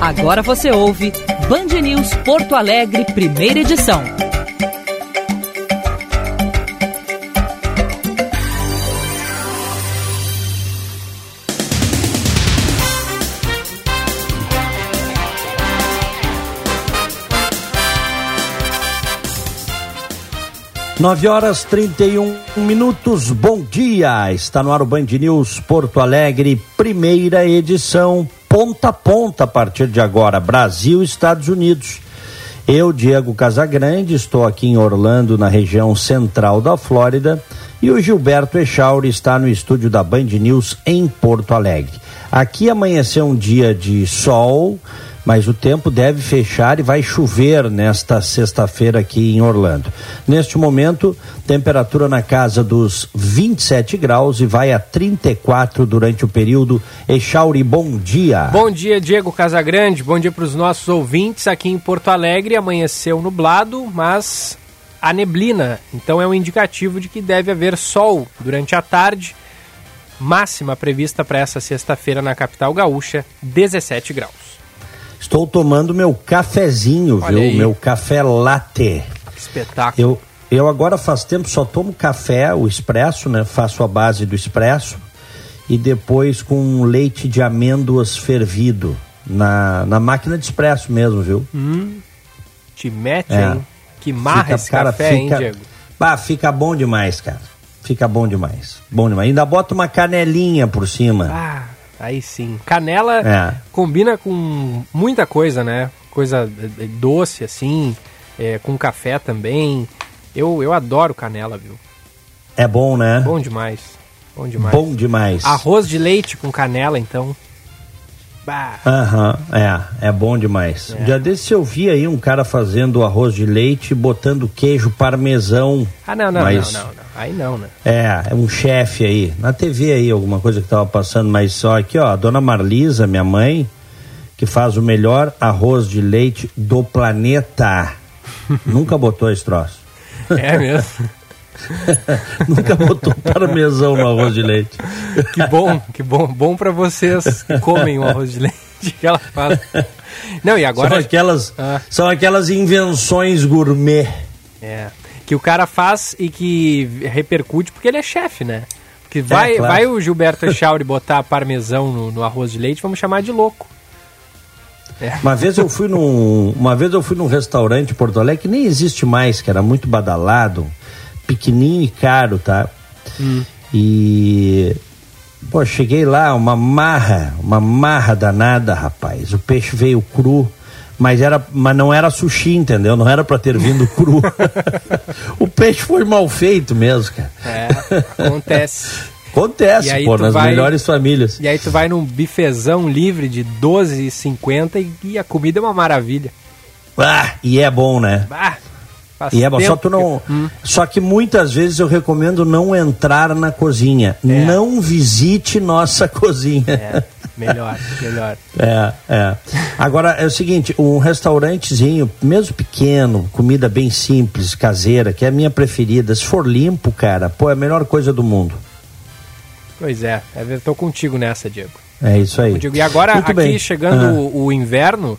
Agora você ouve Band News Porto Alegre, primeira edição. Nove horas trinta e um minutos, bom dia! Está no ar o Band News Porto Alegre, primeira edição, ponta a ponta a partir de agora, Brasil Estados Unidos. Eu, Diego Casagrande, estou aqui em Orlando, na região central da Flórida, e o Gilberto Echauri está no estúdio da Band News em Porto Alegre. Aqui amanheceu um dia de sol, mas o tempo deve fechar e vai chover nesta sexta-feira aqui em Orlando. Neste momento, temperatura na casa dos 27 graus e vai a 34 durante o período. Echauri, bom dia. Bom dia, Diego Casagrande. Bom dia para os nossos ouvintes aqui em Porto Alegre. Amanheceu nublado, mas a neblina. Então é um indicativo de que deve haver sol durante a tarde. Máxima prevista para essa sexta-feira na capital gaúcha, 17 graus. Estou tomando meu cafezinho, Olha viu? aí. Meu café latte. Que espetáculo. Eu, eu agora faz tempo só tomo café, o expresso, né? Faço a base do expresso e depois com leite de amêndoas fervido na, na máquina de expresso mesmo, viu? Te mete, É. hein? Que marra Fica- esse cara, café, hein, fica- Diego? Bah, fica bom demais, cara. Fica bom demais. Bom demais. Ainda bota uma canelinha por cima. Ah, aí sim. Canela É. combina com muita coisa, né? Coisa eh, eh, doce, assim, eh, com café também. Eu, eu adoro canela, viu? É bom, né? Bom demais. Bom demais. Bom demais. Arroz de leite com canela, então. Aham, é, é bom demais. É. Dia desse eu vi aí um cara fazendo arroz de leite botando queijo parmesão. Ah, não, não, Mas- não, não, não. Aí não, né? É, é um chefe aí. Na TV aí, alguma coisa que tava passando, mas só aqui, ó, a dona Marlisa, minha mãe, que faz o melhor arroz de leite do planeta. Nunca botou esse troço. É mesmo. Nunca botou parmesão no arroz de leite. que bom, que bom. Bom pra vocês que comem o arroz de leite que ela faz. Não, e agora. são aquelas, Ah. são aquelas invenções gourmet. É. Que o cara faz e que repercute porque ele é chefe, né? Porque vai, claro. vai o Gilberto Echauri botar parmesão no, no arroz de leite, vamos chamar de louco. Uma vez eu fui num, uma vez eu fui num restaurante em Porto Alegre que nem existe mais, que era muito badalado, pequenininho e caro, tá? E pô, cheguei lá, uma marra, uma marra danada, rapaz. O peixe veio cru, mas era, mas não era sushi, entendeu? Não era pra ter vindo cru. o peixe foi mal feito mesmo, cara. É, acontece. Acontece, pô, nas vai- melhores famílias. E aí tu vai num bifezão livre de 12,50 e, e a comida é uma maravilha. Ah, e é bom, né? Bah, faz E é bom, só tu não. que- Hum. Só que muitas vezes eu recomendo não entrar na cozinha. É. Não visite nossa cozinha. É, melhor, melhor. É, é. Agora é o seguinte, um restaurantezinho, mesmo pequeno, comida bem simples, caseira, que é a minha preferida. Se for limpo, cara, pô, é a melhor coisa do mundo. Pois é, eu tô contigo nessa, Diego. É isso aí. Contigo. E agora, Muito aqui bem. chegando Ah. o, o inverno,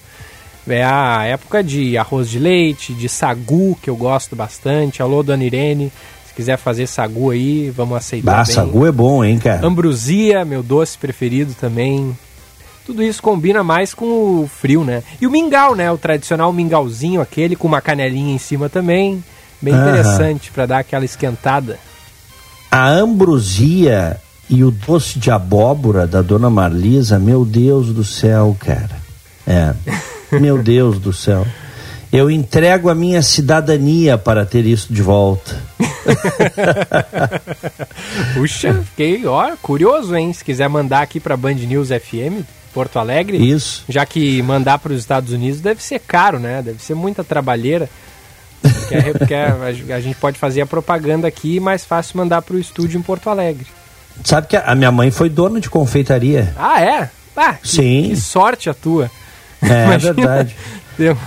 é a época de arroz de leite, de sagu, que eu gosto bastante. Alô, dona Irene, se quiser fazer sagu aí, vamos aceitar bem. sagu é bom, hein, cara? Ambrosia, meu doce preferido também. Tudo isso combina mais com o frio, né? E o mingau, né? O tradicional mingauzinho, aquele com uma canelinha em cima também. Bem interessante para dar aquela esquentada. A ambrosia e o doce de abóbora da dona Marlisa, meu Deus do céu, cara. É. Meu Deus do céu. Eu entrego a minha cidadania para ter isso de volta. Puxa, fiquei, ó, curioso, hein? Se quiser mandar aqui para Band News FM, Porto Alegre. Isso. Já que mandar para os Estados Unidos deve ser caro, né? Deve ser muita trabalheira. Porque, a- a, gente pode fazer a propaganda aqui e mais fácil mandar para o estúdio em Porto Alegre. Sabe que a minha mãe foi dona de confeitaria. Ah, é? Ah, que- Sim. Que sorte a tua. É, é verdade.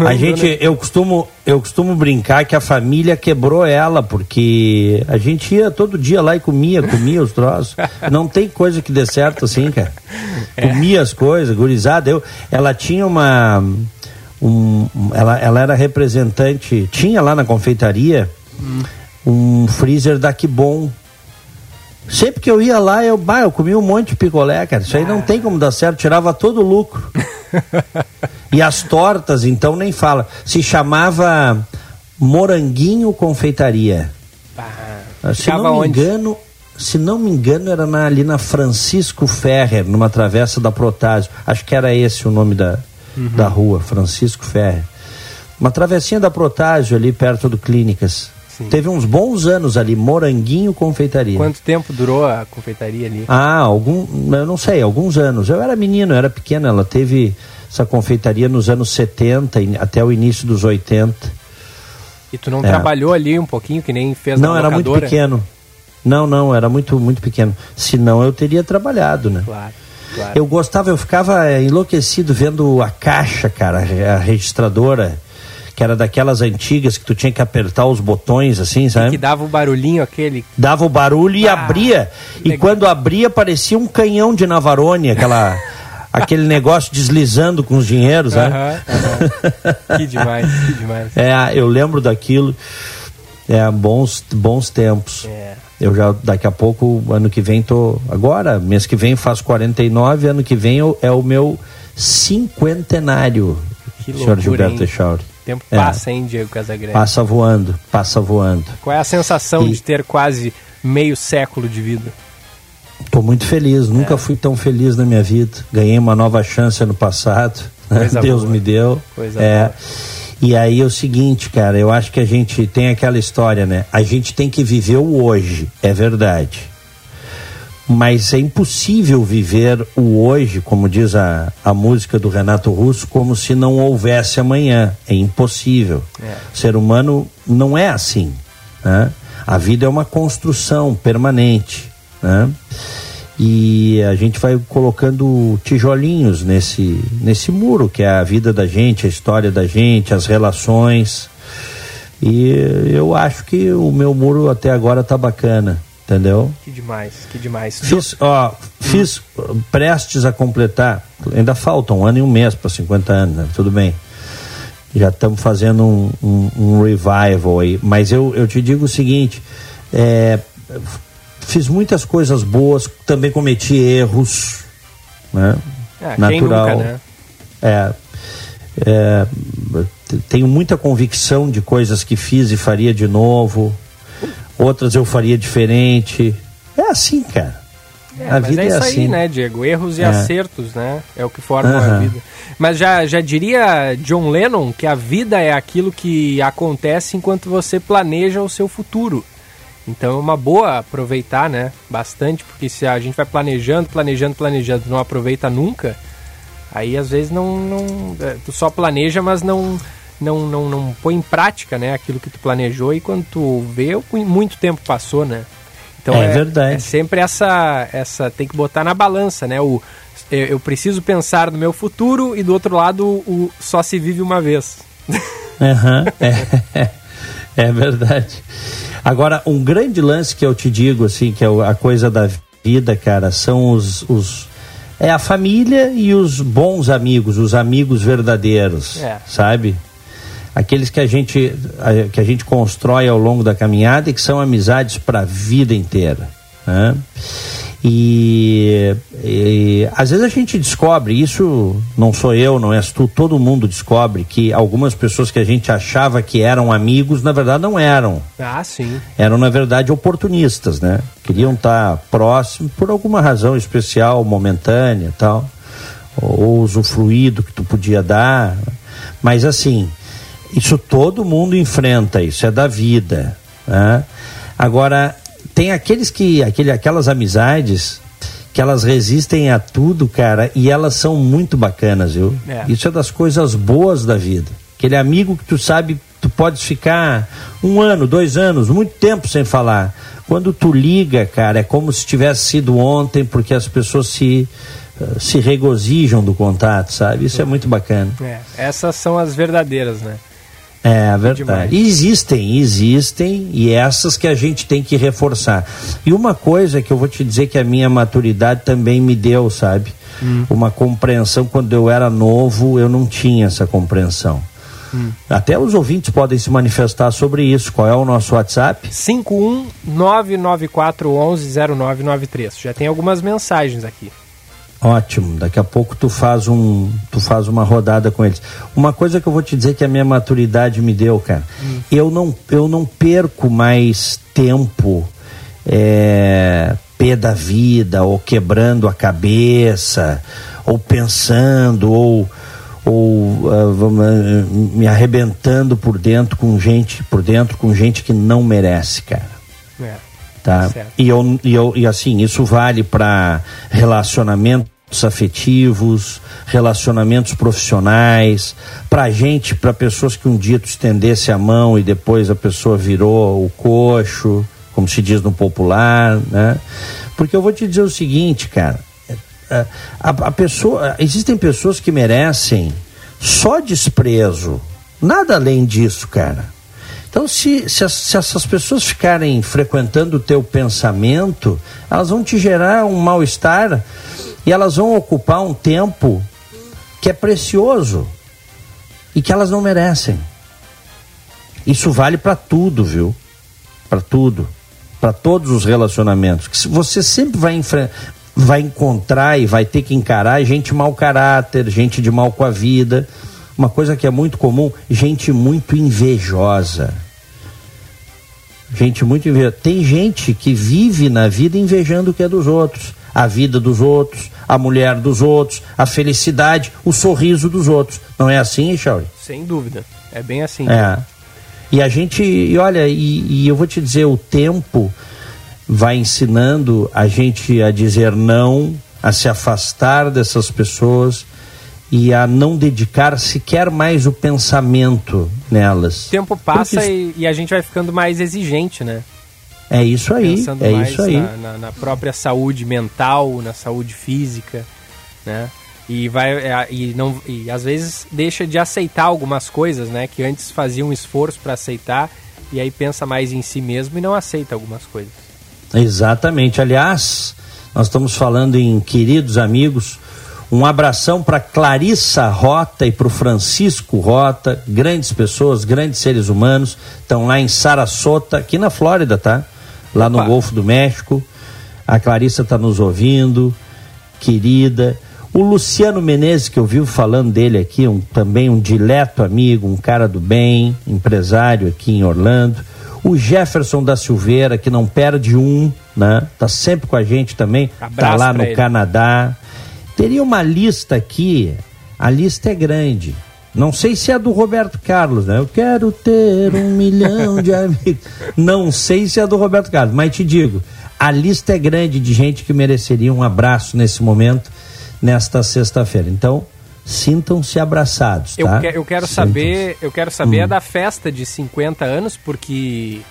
A gente, né? eu costumo, eu costumo brincar que a família quebrou ela, porque a gente ia todo dia lá e comia, comia os troços. Não tem coisa que dê certo assim, cara. É. Comia as coisas, gurizada. Eu, ela tinha uma. Um, ela, ela era representante, tinha lá na confeitaria hum. um freezer da bom Sempre que eu ia lá, eu, bah, eu comia um monte de picolé, cara. Isso aí não ah. tem como dar certo, tirava todo o lucro. e as tortas, então, nem fala. Se chamava Moranguinho Confeitaria. Ah, se não me onde? engano, se não me engano, era na, ali na Francisco Ferrer, numa travessa da Protásio. Acho que era esse o nome da, uhum. da rua, Francisco Ferrer. Uma travessinha da Protásio ali perto do Clínicas. Sim. Teve uns bons anos ali, Moranguinho Confeitaria. Quanto tempo durou a confeitaria ali? Ah, algum, eu não sei, alguns anos. Eu era menino, eu era pequeno, ela teve essa confeitaria nos anos 70 até o início dos 80. E tu não é. trabalhou ali um pouquinho, que nem fez Não, era muito pequeno. Não, não, era muito, muito pequeno. Senão eu teria trabalhado, né? Claro. Claro. Eu gostava, eu ficava enlouquecido vendo a caixa, cara, a registradora que era daquelas antigas que tu tinha que apertar os botões assim, sabe? E que dava o barulhinho aquele. Dava o barulho e ah, abria. E quando abria parecia um canhão de Navarone, aquela aquele negócio deslizando com os dinheiros, né? Uh -huh, que demais, que demais. É, eu lembro daquilo. É, bons, bons tempos. É. Eu já, daqui a pouco, ano que vem, tô. Agora, mês que vem faço 49, ano que vem eu, é o meu cinquentenário. Que loucura, senhor Gilberto Echauri tempo é. passa, hein, Diego Casagrande? Passa voando, passa voando. Qual é a sensação e... de ter quase meio século de vida? Estou muito feliz, nunca é. fui tão feliz na minha vida. Ganhei uma nova chance ano passado, né? Deus boa. me deu. Coisa é. Boa. E aí é o seguinte, cara, eu acho que a gente tem aquela história, né? A gente tem que viver o hoje, é verdade mas é impossível viver o hoje, como diz a, a música do Renato Russo, como se não houvesse amanhã. É impossível. É. O ser humano não é assim. Né? A vida é uma construção permanente. Né? E a gente vai colocando tijolinhos nesse, nesse muro, que é a vida da gente, a história da gente, as relações. E eu acho que o meu muro até agora está bacana entendeu? Que demais, que demais. Fiz, ó, fiz prestes a completar, ainda falta um ano e um mês para 50 anos, né? tudo bem. Já estamos fazendo um, um, um, revival aí, mas eu, eu te digo o seguinte, é, fiz muitas coisas boas, também cometi erros, né? É, Natural. Nunca, né? É, é, tenho muita convicção de coisas que fiz e faria de novo outras eu faria diferente. É assim, cara. É, a vida é, isso é assim. aí, né, Diego? Erros e é. acertos, né? É o que forma a vida. Mas já, já diria John Lennon que a vida é aquilo que acontece enquanto você planeja o seu futuro. Então é uma boa aproveitar, né? Bastante, porque se a gente vai planejando, planejando, planejando, não aproveita nunca, aí às vezes não, não é, tu só planeja, mas não não, não, não põe em prática né, aquilo que tu planejou e quando tu vê, muito tempo passou, né? Então é, é verdade. É sempre essa, essa. Tem que botar na balança, né? O, eu, eu preciso pensar no meu futuro e do outro lado o só se vive uma vez. Uhum, é, é verdade. Agora, um grande lance que eu te digo, assim, que é a coisa da vida, cara, são os, os é a família e os bons amigos, os amigos verdadeiros, é. sabe? Aqueles que a gente que a gente constrói ao longo da caminhada e que são amizades para a vida inteira. Né? E, e, às vezes a gente descobre, isso não sou eu, não és tu, todo mundo descobre que algumas pessoas que a gente achava que eram amigos, na verdade não eram. Ah, sim. Eram, na verdade, oportunistas, né? Queriam estar próximos por alguma razão especial, momentânea tal, ou usufruído que tu podia dar. Mas assim, isso todo mundo enfrenta, isso é da vida. Né? Agora, tem aqueles que, aquele, aquelas amizades que elas resistem a tudo, cara, e elas são muito bacanas, viu? É. Isso é das coisas boas da vida. Aquele amigo que tu sabe, tu podes ficar um ano, dois anos, muito tempo sem falar. Quando tu liga, cara, é como se tivesse sido ontem, porque as pessoas se se regozijam do contato, sabe? Isso é muito bacana. É, essas são as verdadeiras, né? É, a verdade. Existem, existem, e essas que a gente tem que reforçar. E uma coisa que eu vou te dizer que a minha maturidade também me deu, sabe? Hum. Uma compreensão, quando eu era novo, eu não tinha essa compreensão. Hum. Até os ouvintes podem se manifestar sobre isso. Qual é o nosso WhatsApp? 51994110993. Já tem algumas mensagens aqui. Ótimo, daqui a pouco tu faz um, tu faz uma rodada com eles. Uma coisa que eu vou te dizer que a minha maturidade me deu, cara. Hum. Eu não, eu não perco mais tempo é, pé da vida ou quebrando a cabeça ou pensando ou ou uh, me arrebentando por dentro com gente por dentro com gente que não merece, cara. É tá? E, eu, e, eu, e assim, isso vale para relacionamentos afetivos, relacionamentos profissionais, para gente, para pessoas que um dia tu estendesse a mão e depois a pessoa virou o coxo, como se diz no popular, né? Porque eu vou te dizer o seguinte, cara, é, a, a pessoa, existem pessoas que merecem só desprezo, nada além disso, cara. Então, se, se, se, essas pessoas ficarem frequentando o teu pensamento, elas vão te gerar um mal-estar e elas vão ocupar um tempo que é precioso e que elas não merecem. Isso vale para tudo, viu? Para tudo. Para todos os relacionamentos. Que você sempre vai, vai encontrar e vai ter que encarar gente mau caráter, gente de mal com a vida uma coisa que é muito comum, gente muito invejosa. Gente muito invejosa. Tem gente que vive na vida invejando o que é dos outros. A vida dos outros, a mulher dos outros, a felicidade, o sorriso dos outros. Não é assim, Chauri? Sem dúvida. É bem assim. É. E a gente, e olha, e, e eu vou te dizer, o tempo vai ensinando a gente a dizer não, a se afastar dessas pessoas e a não dedicar sequer mais o pensamento nelas. O tempo passa Porque... e, e, a gente vai ficando mais exigente, né? É isso aí. Pensando é mais isso aí. Na, na, na, própria saúde mental, na saúde física, né? E vai é, e não e às vezes deixa de aceitar algumas coisas, né? Que antes fazia um esforço para aceitar e aí pensa mais em si mesmo e não aceita algumas coisas. Exatamente. Aliás, nós estamos falando em queridos amigos um abração para Clarissa Rota e para o Francisco Rota, grandes pessoas, grandes seres humanos, estão lá em Sarasota, aqui na Flórida, tá? Lá no Golfo do México. A Clarissa está nos ouvindo, querida. O Luciano Menezes, que eu vivo falando dele aqui, um, também um dileto amigo, um cara do bem, empresário aqui em Orlando. O Jefferson da Silveira, que não perde um, né? Tá sempre com a gente também, Abraço tá lá no ele. Canadá. Teria uma lista aqui, a lista é grande. Não sei se é do Roberto Carlos, né? Eu quero ter um milhão de amigos. Não sei se é do Roberto Carlos, mas te digo, a lista é grande de gente que mereceria um abraço nesse momento, nesta sexta-feira. Então, sintam-se abraçados, tá? Eu, que, eu quero saber, eu quero saber hum. da festa de 50 anos, porque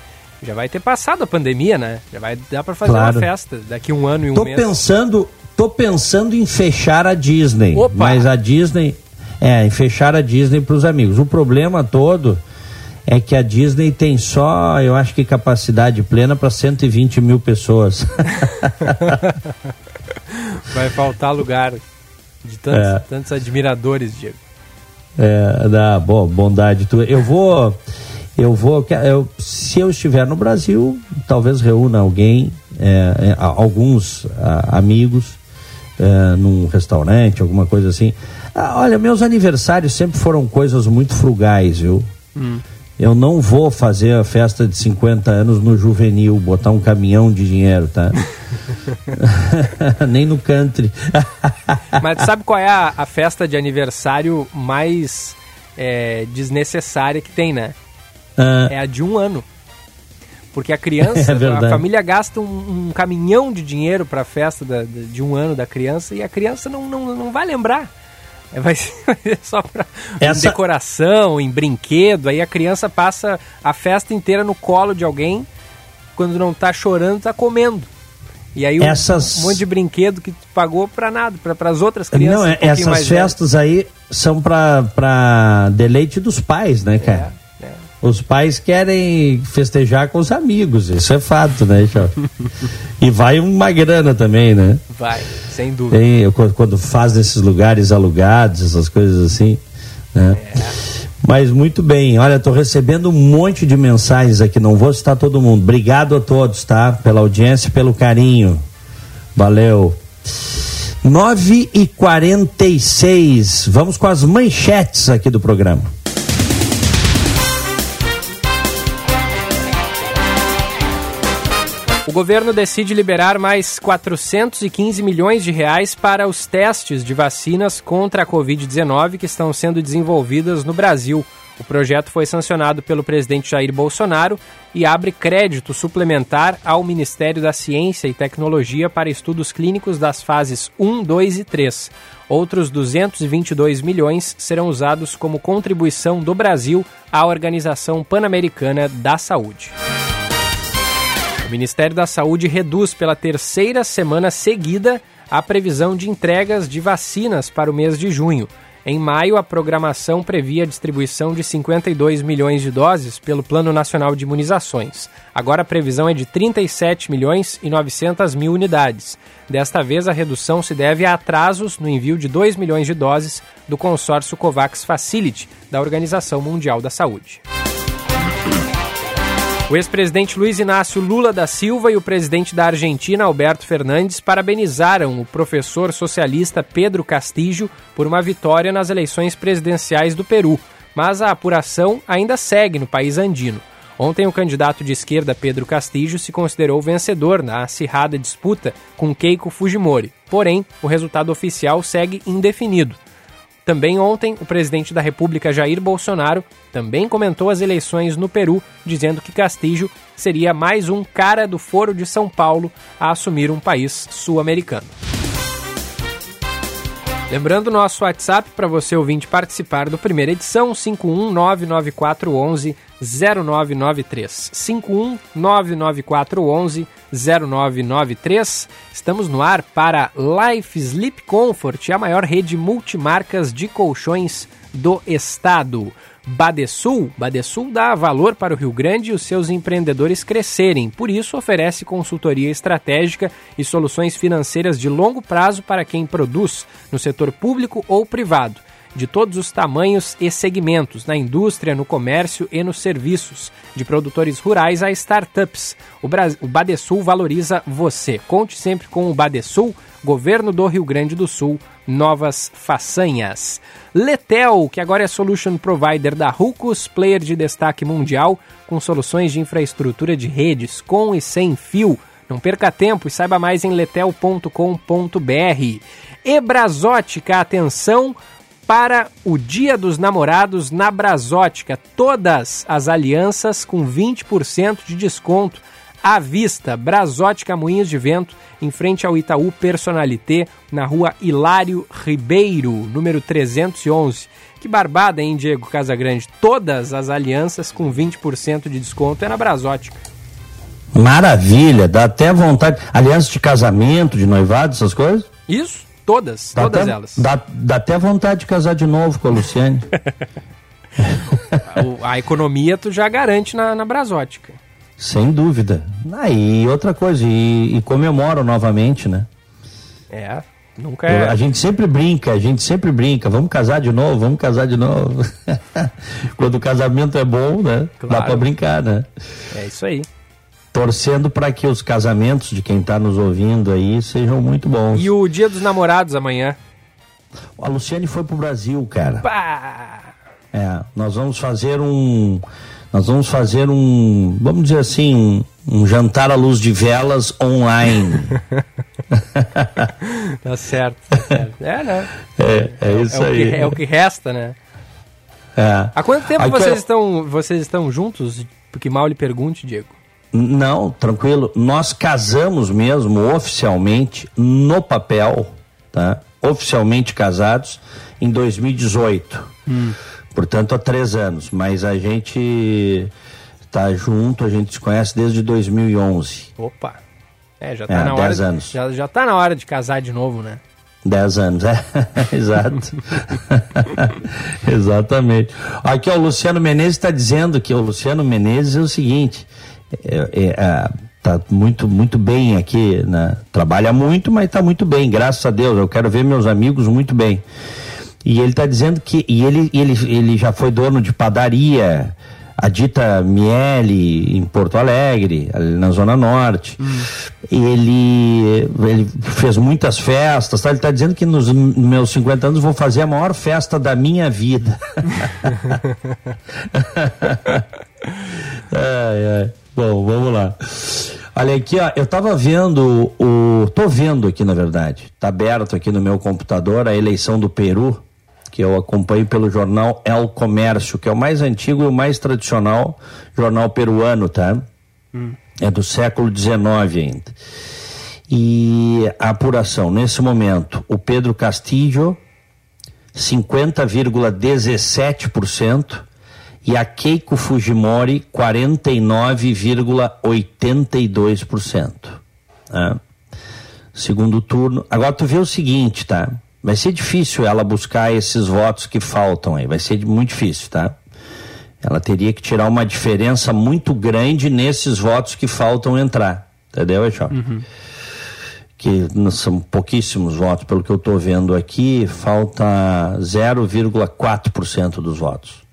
já vai ter passado a pandemia, né? Já vai dar para fazer claro. uma festa daqui um ano e um Tô mês. Tô pensando, tô pensando em fechar a Disney, Opa. mas a Disney é em fechar a Disney para os amigos. O problema todo é que a Disney tem só, eu acho que capacidade plena para 120 mil pessoas. Vai faltar lugar de tantos, é. tantos admiradores, Diego. É, da boa, bondade tua. Eu vou, eu vou, eu, se eu estiver no Brasil, talvez reúna alguém, é, é alguns a, amigos uh, num restaurante, alguma coisa assim. Ah, olha, meus aniversários sempre foram coisas muito frugais, viu? Hum. Eu não vou fazer a festa de 50 anos no juvenil, botar um caminhão de dinheiro, tá? Nem no country. Mas sabe qual é a, a festa de aniversário mais é, desnecessária que tem, né? Ah. É a de um ano. Porque a criança, é a família gasta um, um caminhão de dinheiro para a festa da, de um ano da criança e a criança não, não, não vai lembrar. É, vai ser só para Essa... decoração, em brinquedo. Aí a criança passa a festa inteira no colo de alguém. Quando não está chorando, está comendo. E aí essas... um monte de brinquedo que tu pagou para nada, para as outras crianças. Não, um essas festas aí são para deleite dos pais, né, cara? É, é. Os pais querem festejar com os amigos, isso é fato, né, E vai uma grana também, né? Vai, sem dúvida. Tem, quando faz nesses lugares alugados, essas coisas assim, né? É. Mas muito bem, olha, estou recebendo um monte de mensagens aqui, não vou citar todo mundo. Obrigado a todos, tá? Pela audiência, pelo carinho. Valeu. 9 e 46 vamos com as manchetes aqui do programa. O governo decide liberar mais 415 milhões de reais para os testes de vacinas contra a Covid-19 que estão sendo desenvolvidas no Brasil. O projeto foi sancionado pelo presidente Jair Bolsonaro e abre crédito suplementar ao Ministério da Ciência e Tecnologia para estudos clínicos das fases 1, 2 e 3. Outros 222 milhões serão usados como contribuição do Brasil à Organização Pan-Americana da Saúde. O Ministério da Saúde reduz pela terceira semana seguida a previsão de entregas de vacinas para o mês de junho. Em maio, a programação previa a distribuição de 52 milhões de doses pelo Plano Nacional de Imunizações. Agora a previsão é de 37 milhões e 900 mil unidades. Desta vez, a redução se deve a atrasos no envio de 2 milhões de doses do consórcio COVAX Facility, da Organização Mundial da Saúde. O ex-presidente Luiz Inácio Lula da Silva e o presidente da Argentina, Alberto Fernandes, parabenizaram o professor socialista Pedro Castillo por uma vitória nas eleições presidenciais do Peru, mas a apuração ainda segue no país andino. Ontem, o candidato de esquerda Pedro Castillo se considerou vencedor na acirrada disputa com Keiko Fujimori. Porém, o resultado oficial segue indefinido. Também ontem, o presidente da República Jair Bolsonaro também comentou as eleições no Peru, dizendo que Castillo seria mais um cara do Foro de São Paulo a assumir um país sul-americano. Lembrando nosso WhatsApp para você ouvinte participar do primeira edição, 5199411 0993. 5199411 0993. Estamos no ar para Life Sleep Comfort, a maior rede multimarcas de colchões do estado. Badesul, Badesul dá valor para o Rio Grande e os seus empreendedores crescerem. Por isso, oferece consultoria estratégica e soluções financeiras de longo prazo para quem produz no setor público ou privado de todos os tamanhos e segmentos, na indústria, no comércio e nos serviços, de produtores rurais a startups. O, o Badesul valoriza você. Conte sempre com o Badesul, governo do Rio Grande do Sul, novas façanhas. Letel, que agora é solution provider da Rucos, player de destaque mundial, com soluções de infraestrutura de redes com e sem fio. Não perca tempo e saiba mais em letel.com.br. Ebrasótica, atenção para o Dia dos Namorados na Brasótica. Todas as alianças com 20% de desconto à vista. Brasótica Moinhos de Vento, em frente ao Itaú Personalité, na rua Hilário Ribeiro, número 311. Que barbada, hein, Diego Casagrande? Todas as alianças com 20% de desconto é na Brasótica. Maravilha, dá até vontade. Alianças de casamento, de noivado, essas coisas? Isso, todas, dá todas até, elas. Dá, dá até vontade de casar de novo com a Luciane. a, a, economia tu já garante na, na Brasótica. Sem dúvida. Ah, e outra coisa, e, e comemoram novamente, né? É, nunca é. A gente sempre brinca, a gente sempre brinca. Vamos casar de novo, vamos casar de novo. Quando o casamento é bom, né? Claro. Dá pra brincar, né? É isso aí. Torcendo para que os casamentos de quem está nos ouvindo aí sejam muito bons. E o dia dos namorados amanhã? A Luciane foi pro Brasil, cara. É, nós vamos fazer um nós vamos fazer um, vamos dizer assim, um, um jantar à luz de velas online. tá certo, tá certo. É, né? É, é isso é, aí. Que, é o que resta, né? É. Há quanto tempo vocês, eu... estão, vocês estão juntos? Porque mal lhe pergunte, Diego. Não, tranquilo. Nós casamos mesmo, oficialmente, no papel, tá? Oficialmente casados, em 2018. Hum portanto há três anos, mas a gente está junto, a gente se conhece desde 2011. Opa! É, já tá é, na hora. De, anos. Já, já tá na hora de casar de novo, né? 10 anos, é, exato. Exatamente. Aqui ó, o Luciano Menezes está dizendo que o Luciano Menezes é o seguinte: é, é, é, tá muito, muito bem aqui, né? trabalha muito, mas está muito bem, graças a Deus. Eu quero ver meus amigos muito bem. E ele está dizendo que e ele, ele, ele já foi dono de padaria, a dita Miele em Porto Alegre, ali na Zona Norte. Hum. Ele, ele fez muitas festas, tá? ele está dizendo que nos meus 50 anos vou fazer a maior festa da minha vida. ai, ai. Bom, vamos lá. Olha aqui, ó, eu estava vendo o. tô vendo aqui, na verdade. Está aberto aqui no meu computador a eleição do Peru que eu acompanho pelo jornal El Comércio, que é o mais antigo e o mais tradicional jornal peruano, tá? Hum. É do século XIX ainda. E a apuração, nesse momento, o Pedro Castillo, 50,17%, e a Keiko Fujimori, 49,82%. Tá? Segundo turno. Agora tu vê o seguinte, tá? Vai ser difícil ela buscar esses votos que faltam aí, vai ser muito difícil, tá? Ela teria que tirar uma diferença muito grande nesses votos que faltam entrar, entendeu, Eixó? Uhum. Que são pouquíssimos votos, pelo que eu estou vendo aqui, falta 0,4% dos votos,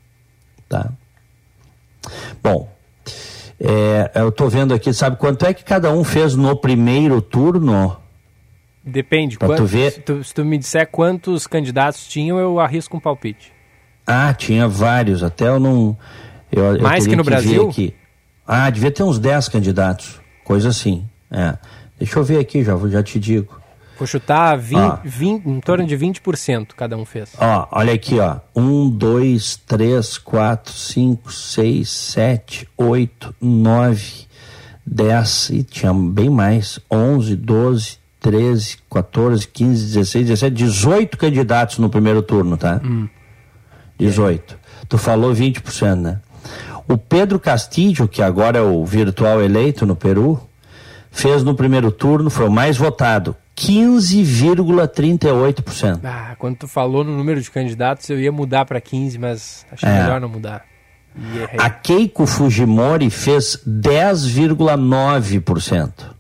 tá? Bom, é, eu estou vendo aqui, sabe quanto é que cada um fez no primeiro turno? Depende. Pra quantos, tu ver... se, tu, se tu me disser quantos candidatos tinham, eu arrisco um palpite. Ah, tinha vários. Até eu não. Eu, Mais eu que no que Brasil? Aqui. Ah, devia ter uns 10 candidatos. Coisa assim. É. Deixa eu ver aqui, já, já te digo. Vou chutar 20, ah. 20, em torno de 20% cada um fez. Ó, olha aqui, ó. 1, 2, 3, 4, 5, 6, 7, 8, 9, 10. E tinha bem mais. 11, 12, 13, 14, 15, 16, 17, 18 candidatos no primeiro turno, tá? Hum. 18. É. Tu falou 20%, né? O Pedro Castillo, que agora é o virtual eleito no Peru, fez no primeiro turno, foi o mais votado, 15,38%. Ah, quando tu falou no número de candidatos, eu ia mudar para 15, mas achei é. melhor não mudar. A Keiko Fujimori fez 10,9%.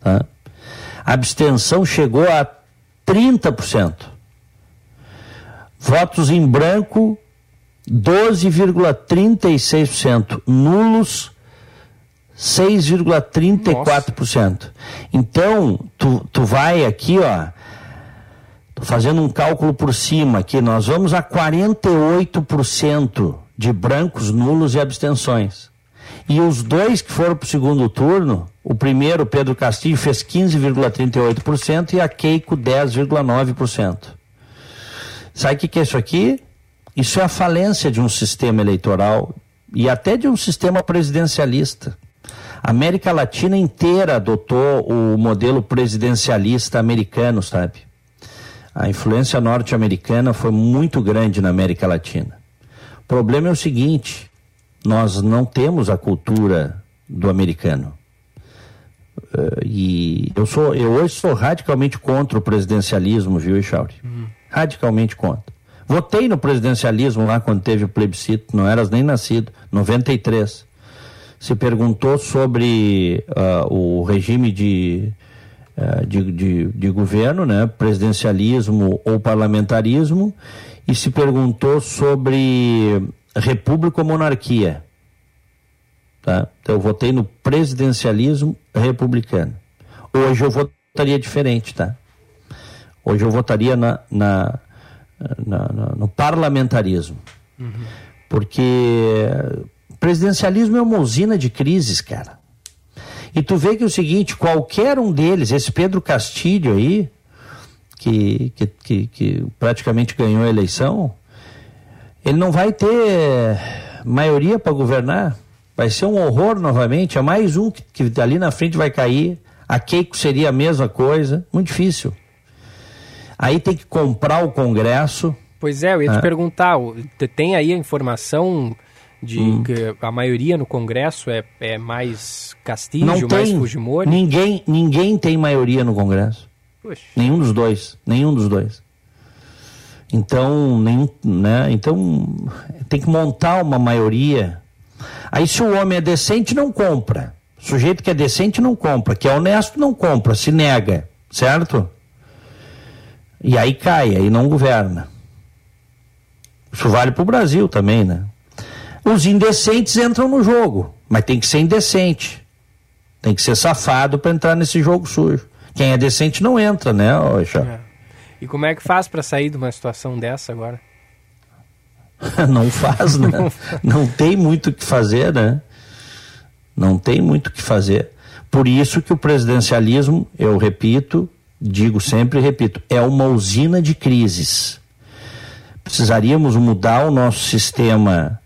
Tá? a abstenção chegou a 30%. Votos em branco, 12,36%. Nulos, 6,34%. Então, tu, tu vai aqui, ó. Tô fazendo um cálculo por cima aqui. Nós vamos a 48% de brancos, nulos e abstenções. E os dois que foram para o segundo turno, o primeiro, Pedro Castilho, fez 15,38% e a Keiko 10,9%. Sabe o que, que é isso aqui? Isso é a falência de um sistema eleitoral e até de um sistema presidencialista. A América Latina inteira adotou o modelo presidencialista americano, sabe? A influência norte-americana foi muito grande na América Latina. O problema é o seguinte: nós não temos a cultura do americano. Uh, e eu sou, eu hoje sou radicalmente contra o presidencialismo, viu, Echauri? Uhum. Radicalmente contra. Votei no presidencialismo lá quando teve o plebiscito, não eras nem nascido, 93. Se perguntou sobre uh, o regime de, uh, de, de, de, governo, né? presidencialismo ou parlamentarismo, e se perguntou sobre república ou monarquia. Tá? Então eu votei no presidencialismo republicano. Hoje eu votaria diferente, tá? Hoje eu votaria na, na, na, na no parlamentarismo. Uhum. Porque presidencialismo é uma usina de crises, cara. E tu vê que é o seguinte, qualquer um deles, esse Pedro Castilho aí, que, que, que, que praticamente ganhou a eleição, ele não vai ter maioria para governar. Vai ser um horror novamente. É mais um que, que ali na frente vai cair. A Keiko seria a mesma coisa. Muito difícil. Aí tem que comprar o Congresso. Pois é, eu ia te ah. perguntar, tem aí a informação de hum. que a maioria no Congresso é, é mais Castilho, Não tem, mais Fujimori? Ninguém, ninguém tem maioria no Congresso. Puxa. Nenhum dos dois. Nenhum dos dois. Então, nenhum, né? então tem que montar uma maioria. Aí se o homem é decente, não compra. O sujeito que é decente não compra, que é honesto não compra, se nega, certo? E aí cai, aí não governa. Isso vale para o Brasil também, né? Os indecentes entram no jogo, mas tem que ser indecente. Tem que ser safado para entrar nesse jogo sujo. Quem é decente não entra, né, Oxa? É. E como é que faz para sair de uma situação dessa agora? não faz, né? não tem muito o que fazer, né? Não tem muito o que fazer. Por isso que o presidencialismo, eu repito, digo sempre e repito, é uma usina de crises. Precisaríamos mudar o nosso sistema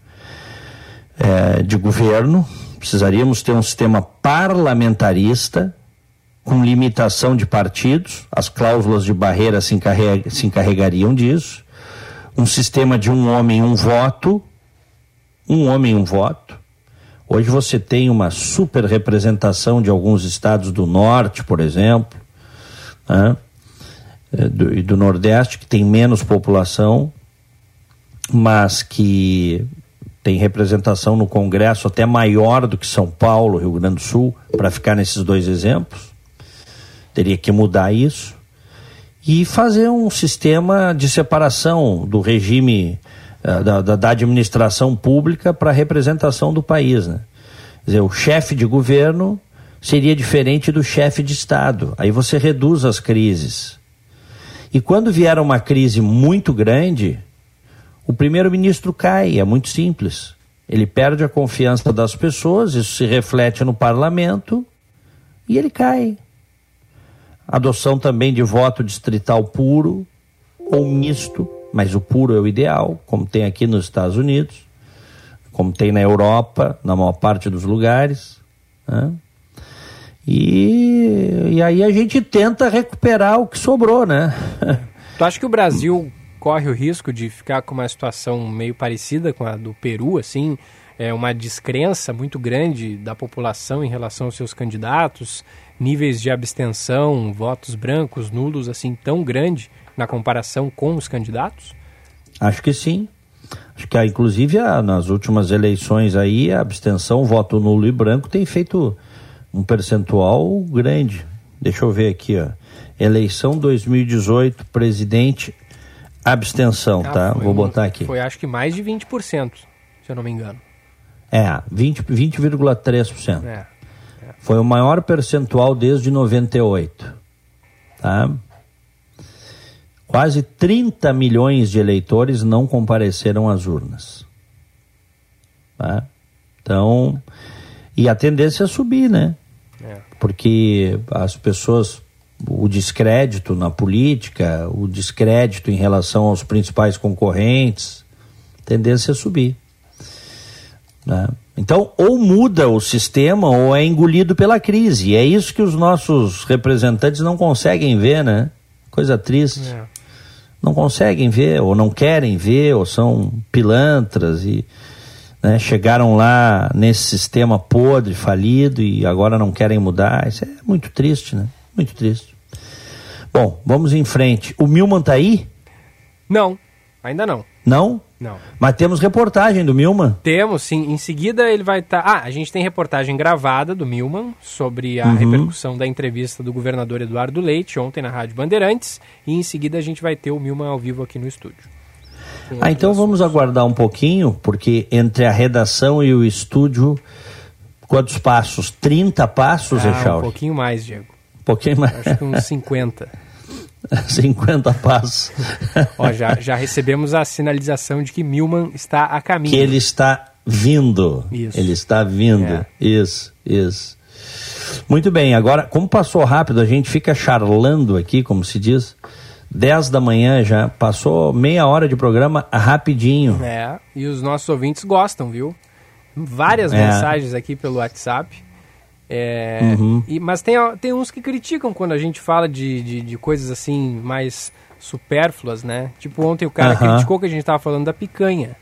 é, de governo, precisaríamos ter um sistema parlamentarista com limitação de partidos, as cláusulas de barreira se, se encarregariam disso, um sistema de um homem, um voto, um homem, um voto. Hoje você tem uma super representação de alguns estados do norte, por exemplo, né? É, do, e do nordeste, que tem menos população, mas que tem representação no Congresso até maior do que São Paulo, Rio Grande do Sul, para ficar nesses dois exemplos. Teria que mudar isso e fazer um sistema de separação do regime uh, da, da, da, administração pública para a representação do país. Né? Quer dizer, o chefe de governo seria diferente do chefe de Estado. Aí você reduz as crises. E quando vier uma crise muito grande, o primeiro-ministro cai, é muito simples. Ele perde a confiança das pessoas, isso se reflete no parlamento e ele cai adoção também de voto distrital puro ou misto, mas o puro é o ideal, como tem aqui nos Estados Unidos, como tem na Europa, na maior parte dos lugares. Né? E, e aí a gente tenta recuperar o que sobrou, né? Tu acha que o Brasil corre o risco de ficar com uma situação meio parecida com a do Peru, assim? É uma descrença muito grande da população em relação aos seus candidatos níveis de abstenção, votos brancos, nulos, assim, tão grande na comparação com os candidatos? Acho que sim. Acho que, inclusive, nas últimas eleições aí, a abstenção, voto nulo e branco tem feito um percentual grande. Deixa eu ver aqui, ó. Eleição 2018, presidente, abstenção, ah, tá? Vou botar aqui. Foi acho que mais de 20%, se eu não me engano. É, 20,3%. 20, é. Foi o maior percentual desde 98. Tá? Quase 30 milhões de eleitores não compareceram às urnas. Tá? Então, e a tendência é subir, né? É. Porque as pessoas, o descrédito na política, o descrédito em relação aos principais concorrentes, tendência é subir. Né? Então, ou muda o sistema ou é engolido pela crise. E é isso que os nossos representantes não conseguem ver, né? Coisa triste. É. Não conseguem ver, ou não querem ver, ou são pilantras e né, chegaram lá nesse sistema podre, falido e agora não querem mudar. Isso é muito triste, né? Muito triste. Bom, vamos em frente. O Milman tá aí? Não, ainda não. Não? Não. Mas temos reportagem do Milman? Temos, sim. Em seguida ele vai estar. Tá... Ah, a gente tem reportagem gravada do Milman sobre a uhum. repercussão da entrevista do governador Eduardo Leite ontem na Rádio Bandeirantes. E em seguida a gente vai ter o Milman ao vivo aqui no estúdio. Ah, então assuntos. vamos aguardar um pouquinho, porque entre a redação e o estúdio, quantos passos? 30 passos, ah, Um pouquinho mais, Diego. Um pouquinho mais. Acho que uns 50. 50 passos. Ó, já, já recebemos a sinalização de que Milman está a caminho. Que ele está vindo. Isso. Ele está vindo. É. Isso, isso. Muito bem, agora, como passou rápido, a gente fica charlando aqui, como se diz. 10 da manhã já, passou meia hora de programa rapidinho. É, e os nossos ouvintes gostam, viu? Várias é. mensagens aqui pelo WhatsApp. É, uhum. e, mas tem, tem uns que criticam quando a gente fala de, de, de coisas assim mais supérfluas, né? Tipo, ontem o cara uhum. criticou que a gente estava falando da picanha.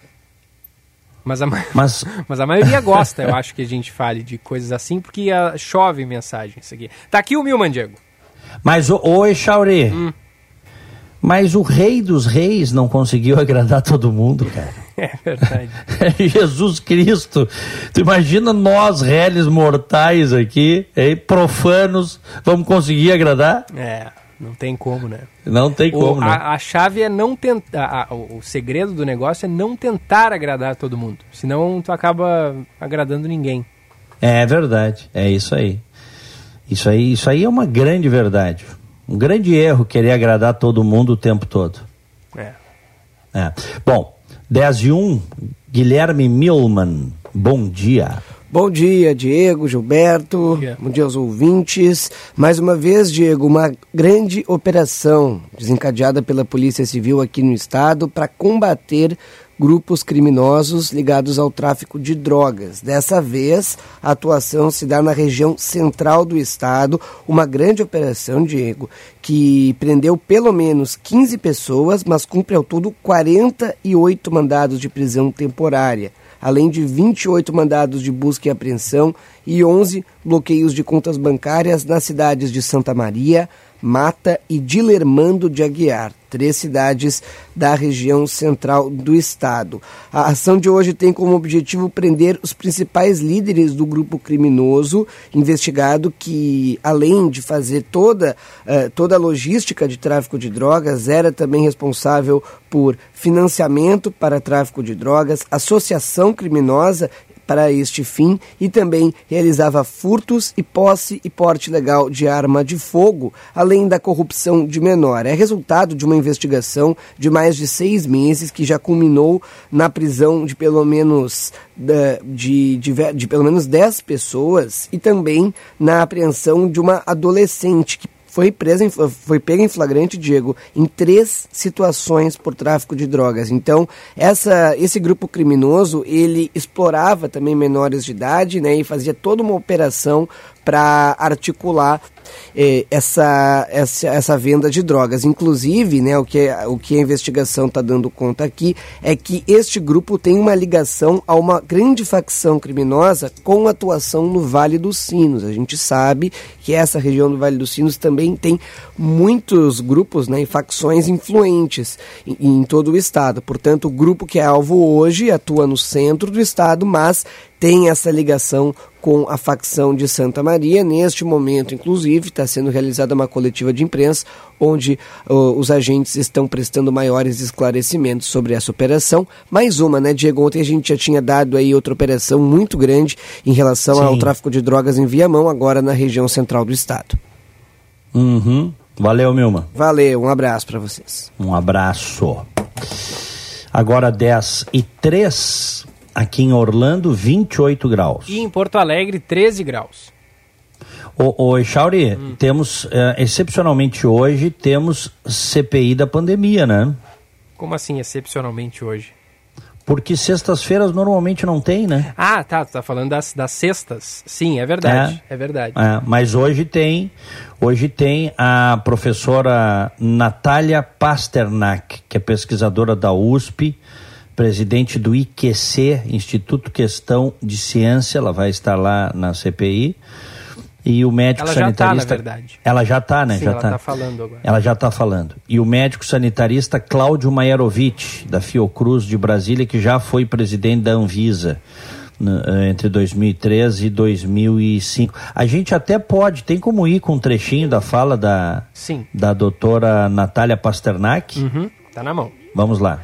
Mas a, mas... mas a maioria gosta, eu acho que a gente fale de coisas assim, porque uh, chove mensagens aqui. Tá aqui o Milman, Diego. Mas, oi, Chauri. Hum. Mas o rei dos reis não conseguiu agradar todo mundo, cara. É verdade. Jesus Cristo. Tu imagina nós, réis mortais aqui, hein, profanos, vamos conseguir agradar? É. Não tem como, né? Não tem como, o, né? A, a, chave é não tentar. O segredo do negócio é não tentar agradar todo mundo. Senão tu acaba agradando ninguém. É verdade. É isso aí. Isso aí, isso aí é uma grande verdade. Um grande erro querer agradar todo mundo o tempo todo. É. é. Bom, 10 e 1, Guilherme Milman, bom dia. Bom dia, Diego, Gilberto. Bom dia. Bom dia aos ouvintes. Mais uma vez, Diego, uma grande operação desencadeada pela Polícia Civil aqui no estado para combater grupos criminosos ligados ao tráfico de drogas. Dessa vez, a atuação se dá na região central do estado, uma grande operação, Diego, que prendeu pelo menos 15 pessoas, mas cumpre ao todo 48 mandados de prisão temporária além de 28 mandados de busca e apreensão e 11 bloqueios de contas bancárias nas cidades de Santa Maria, Mata e Dilermando de Aguiar, três cidades da região central do estado. A ação de hoje tem como objetivo prender os principais líderes do grupo criminoso investigado que, além de fazer toda, uh, toda a logística de tráfico de drogas, era também responsável por financiamento para tráfico de drogas, associação criminosa para este fim e também realizava furtos e posse e porte legal de arma de fogo, além da corrupção de menor. É resultado de uma investigação de mais de seis meses que já culminou na prisão de pelo menos de, de, de, de pelo menos dez pessoas e também na apreensão de uma adolescente que foi presa, em, foi pega em flagrante, Diego, em três situações por tráfico de drogas. Então, essa, esse grupo criminoso, ele explorava também menores de idade, né, e fazia toda uma operação para articular eh, essa, essa, essa venda de drogas. Inclusive, né, o, que, o que a investigação está dando conta aqui é que este grupo tem uma ligação a uma grande facção criminosa com atuação no Vale dos Sinos. A gente sabe que essa região do Vale dos Sinos também tem muitos grupos né, e facções influentes em, em todo o estado. Portanto, o grupo que é alvo hoje atua no centro do estado, mas tem essa ligação com a facção de Santa Maria. Neste momento, inclusive, está sendo realizada uma coletiva de imprensa onde uh, os agentes estão prestando maiores esclarecimentos sobre essa operação. Mais uma, né, Diego? Ontem a gente já tinha dado aí outra operação muito grande em relação Sim. ao tráfico de drogas em Viamão, agora na região central do estado. Uhum. Valeu, Milma. Valeu, um abraço para vocês. Um abraço. Agora 10 e 3. Aqui em Orlando, 28 graus. E em Porto Alegre, 13 graus. Ô Chauri, hum. temos, é, excepcionalmente hoje, temos CPI da pandemia, né? Como assim, excepcionalmente hoje? Porque sextas-feiras normalmente não tem, né? Ah, tá, tu tá falando das, das sextas. Sim, é verdade, é, é verdade. É, mas hoje tem, hoje tem a professora Natália Pasternak, que é pesquisadora da USP, presidente do IQC, Instituto Questão de Ciência, ela vai estar lá na CPI. E o médico ela sanitarista. Ela já está, na verdade. Ela já está, né? Sim, já ela está tá falando agora. Ela já está falando. E o médico sanitarista Cláudio Maierovitch, da Fiocruz de Brasília, que já foi presidente da Anvisa eh, entre 2013 e 2005. A gente até pode, tem como ir com um trechinho da fala da, Sim. da doutora Natália Pasternak? Uhum, tá na mão. Vamos lá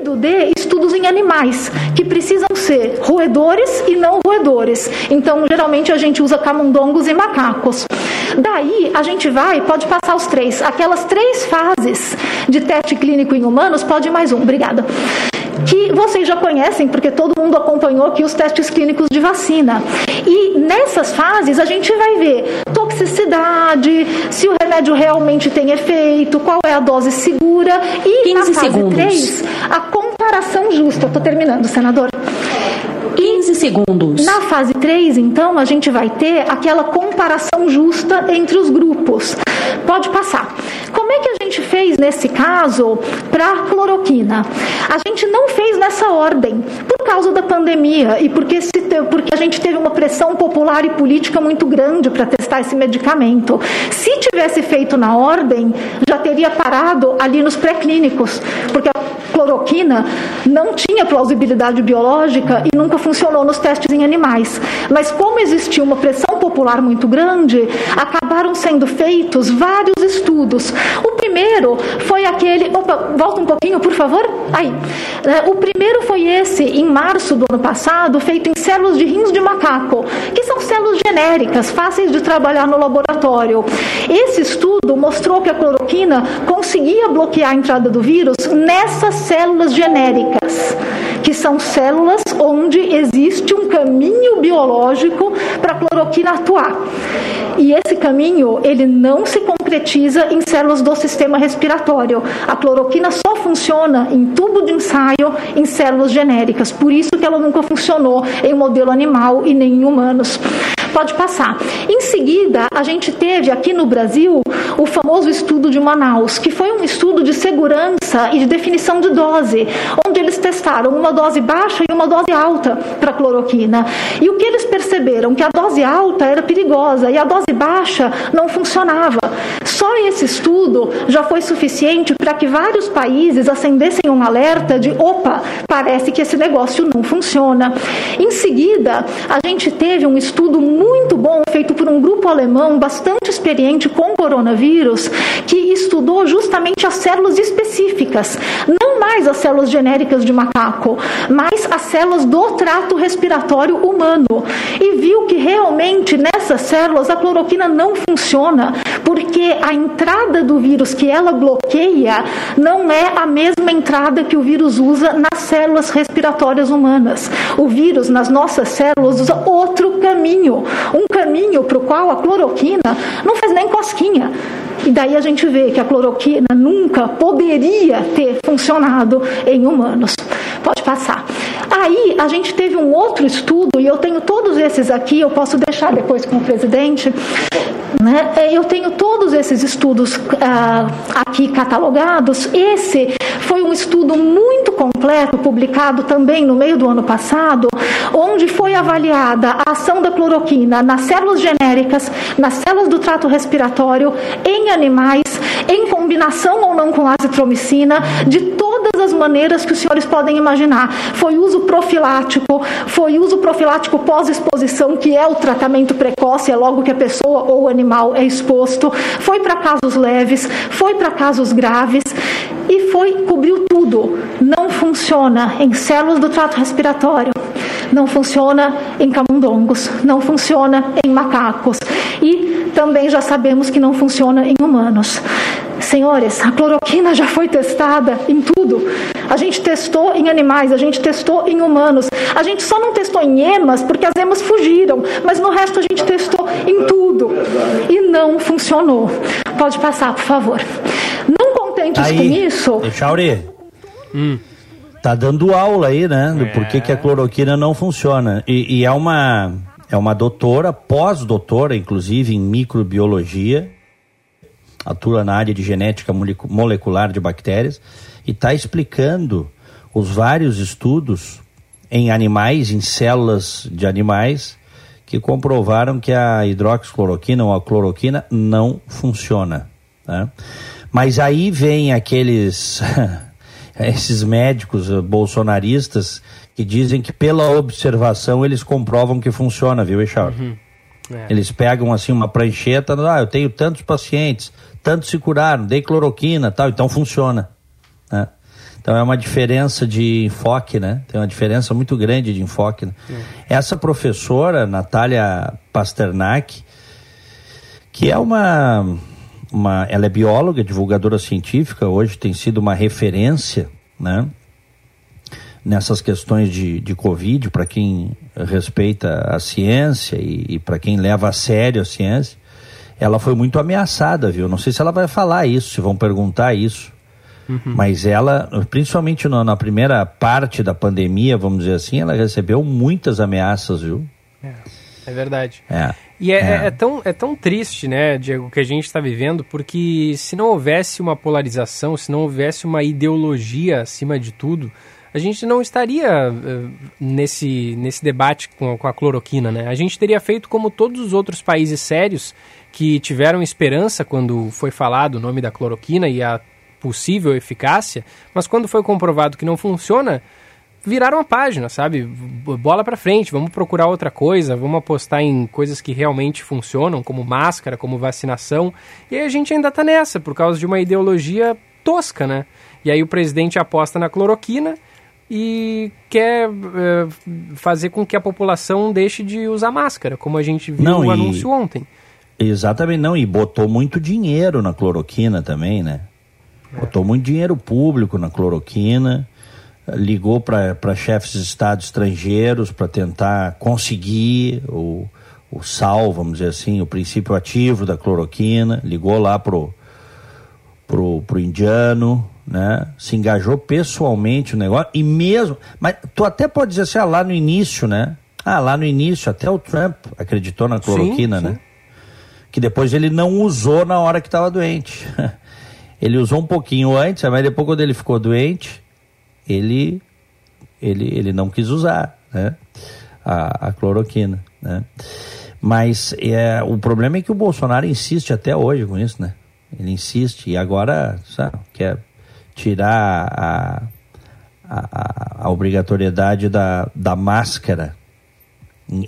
seguido de estudos em animais, que precisam ser roedores e não roedores. Então, geralmente a gente usa camundongos e macacos. Daí, a gente vai, pode passar os três. Aquelas três fases de teste clínico em humanos, pode mais um, obrigada que vocês já conhecem, porque todo mundo acompanhou aqui os testes clínicos de vacina. E nessas fases a gente vai ver toxicidade, se o remédio realmente tem efeito, qual é a dose segura e 15 na fase segundos. 3, a comparação justa. Estou terminando, senador. 15 segundos. Na fase 3, então, a gente vai ter aquela comparação justa entre os grupos. Pode passar. Como é que a gente fez nesse caso para cloroquina? A gente não fez nessa ordem, por causa da pandemia e porque, se, porque a gente teve uma pressão popular e política muito grande para testar esse medicamento. Se tivesse feito na ordem, já teria parado ali nos pré-clínicos, porque a cloroquina não tinha plausibilidade biológica e nunca funcionou nos testes em animais. Mas como existia uma pressão popular muito grande, acabaram sendo feitos vários estudos. O primeiro foi aquele. Opa, volta um pouquinho, por favor. Aí. É, o primeiro foi esse, em março do ano passado, feito em células de rins de macaco, que são células genéricas, fáceis de trabalhar no laboratório. Esse estudo mostrou que a cloroquina conseguia bloquear a entrada do vírus nessas células genéricas, que são células onde existe um caminho biológico para a cloroquina atuar. E esse caminho, ele não se concretiza em células do sistema respiratório. A cloroquina só funciona em tubo de ensaio em células genéricas. Por isso que ela nunca funcionou em modelo animal e nem em humanos. Pode passar. Em seguida, a gente teve aqui no Brasil o famoso estudo de Manaus, que foi um estudo de segurança e de definição de dose, onde eles testaram uma dose baixa e uma dose alta para cloroquina. E o que eles perceberam? Que a dose alta era perigosa e a dose baixa não funcionava. Só esse estudo já foi suficiente para que vários países acendessem um alerta de: opa, parece que esse negócio não funciona. Em seguida, a gente teve um estudo muito bom feito por um grupo alemão bastante experiente com coronavírus, que estudou justamente as células específicas, não mais as células genéricas de macaco, mas as células do trato respiratório humano. E viu que realmente nessas células a cloroquina não funciona, porque a entrada do vírus que ela bloqueia não é a mesma entrada que o vírus usa nas células respiratórias humanas. O vírus nas nossas células usa outro caminho, um caminho para o qual a cloroquina não faz nem cosquinha. E daí a gente vê que a cloroquina nunca poderia ter funcionado em humanos. Pode passar. Aí a gente teve um outro estudo, e eu tenho todos esses aqui, eu posso deixar depois com o presidente. Né? Eu tenho todos esses estudos ah, aqui catalogados. Esse foi um estudo muito completo, publicado também no meio do ano passado, onde foi avaliada a ação da cloroquina nas células genéricas, nas células do trato respiratório, em animais, em combinação ou não com azitromicina, de todas as maneiras que os senhores podem imaginar. Foi uso profilático, foi uso profilático pós-exposição, que é o tratamento precoce, é logo que a pessoa ou o animal é exposto, foi para casos leves, foi para casos graves e foi cobriu tudo. Não funciona em células do trato respiratório, não funciona em camundongos, não funciona em macacos e também já sabemos que não funciona em humanos. Senhores, a cloroquina já foi testada em tudo. A gente testou em animais, a gente testou em humanos. A gente só não testou em emas porque as emas fugiram, mas no resto a gente testou em tudo. E não funcionou. Pode passar, por favor. Não contentes Aí, com isso. Chauri, hum. tá dando aula aí, né? Do é. porquê que a cloroquina não funciona. E, e é uma é uma doutora, pós-doutora, inclusive, em microbiologia, atua na área de genética molecular de bactérias, e está explicando os vários estudos em animais, em células de animais, que comprovaram que a hidroxicloroquina ou a cloroquina não funciona. Tá? Mas aí vem aqueles esses médicos bolsonaristas que dizem que pela observação eles comprovam que funciona, viu, Eixauro? Uhum. É. Eles pegam assim uma prancheta, ah, eu tenho tantos pacientes, tantos se curaram, dei cloroquina tal, então funciona. Né? Então é uma diferença de enfoque, né? Tem uma diferença muito grande de enfoque. Né? É. Essa professora, Natália Pasternak, que é uma, uma. Ela é bióloga, divulgadora científica, hoje tem sido uma referência, né? nessas questões de, de Covid, para quem respeita a ciência e, e para quem leva a sério a ciência, ela foi muito ameaçada, viu? Não sei se ela vai falar isso, se vão perguntar isso. Uhum. Mas ela, principalmente na, na, primeira parte da pandemia, vamos dizer assim, ela recebeu muitas ameaças, viu? É, é verdade. É. E é, é. é, tão, é tão triste, né, Diego, que a gente está vivendo, porque se não houvesse uma polarização, se não houvesse uma ideologia acima de tudo, a gente não estaria uh, nesse, nesse debate com, com a cloroquina, né? A gente teria feito como todos os outros países sérios que tiveram esperança quando foi falado o nome da cloroquina e a possível eficácia, mas quando foi comprovado que não funciona, viraram a página, sabe? Bola para frente, vamos procurar outra coisa, vamos apostar em coisas que realmente funcionam, como máscara, como vacinação. E aí a gente ainda tá nessa, por causa de uma ideologia tosca, né? E aí o presidente aposta na cloroquina e quer é, fazer com que a população deixe de usar máscara, como a gente viu não, no anúncio ontem. Exatamente, não, e botou muito dinheiro na cloroquina também, né? É. Botou muito dinheiro público na cloroquina, ligou para chefes de Estado estrangeiros para tentar conseguir o, o sal, vamos dizer assim, o princípio ativo da cloroquina, ligou lá pro, pro, pro indiano, né? Se engajou pessoalmente no negócio e mesmo, mas tu até pode dizer assim, ah, lá no início, né? Ah, lá no início até o Trump acreditou na cloroquina, sim, sim. Que depois ele não usou na hora que estava doente. ele usou um pouquinho antes, mas depois quando ele ficou doente, ele ele, ele não quis usar, né? A, a cloroquina, né? Mas é, o problema é que o Bolsonaro insiste até hoje com isso, né? Ele insiste e agora, sabe, quer tirar a, a, a obrigatoriedade da, da máscara.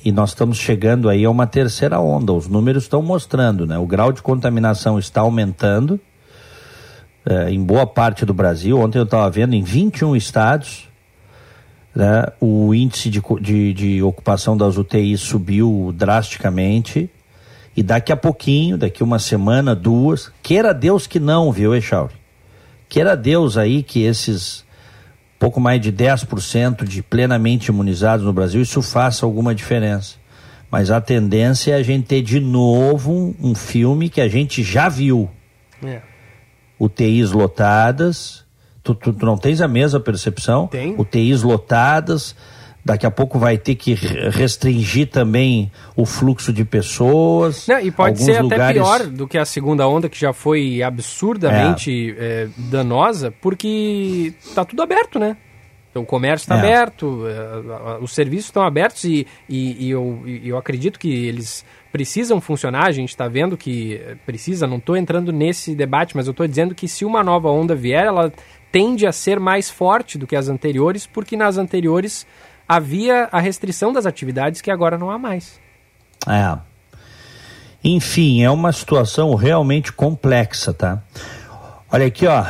E nós estamos chegando aí a uma terceira onda. Os números estão mostrando, né? O grau de contaminação está aumentando é, em boa parte do Brasil. Ontem eu estava vendo em 21 estados, né, o índice de, de, de, ocupação das UTIs subiu drasticamente. E daqui a pouquinho, daqui uma semana, duas, queira Deus que não, viu, Echauri? Queira Deus aí que esses pouco mais de 10% de plenamente imunizados no Brasil, isso faça alguma diferença. Mas a tendência é a gente ter de novo um, um filme que a gente já viu. É. UTIs lotadas. Tu, tu, tu, não tens a mesma percepção? Tem. UTIs lotadas, daqui a pouco vai ter que restringir também o fluxo de pessoas. Não, e pode ser lugares... até pior do que a segunda onda, que já foi absurdamente é. É, danosa, porque está tudo aberto, né? Então, o comércio está é. aberto, é, os serviços estão abertos e, e, e eu, e eu acredito que eles precisam funcionar. A gente está vendo que precisa, não estou entrando nesse debate, mas eu estou dizendo que se uma nova onda vier, ela tende a ser mais forte do que as anteriores, porque nas anteriores havia a restrição das atividades que agora não há mais. É. Enfim, é uma situação realmente complexa, tá? Olha aqui, ó,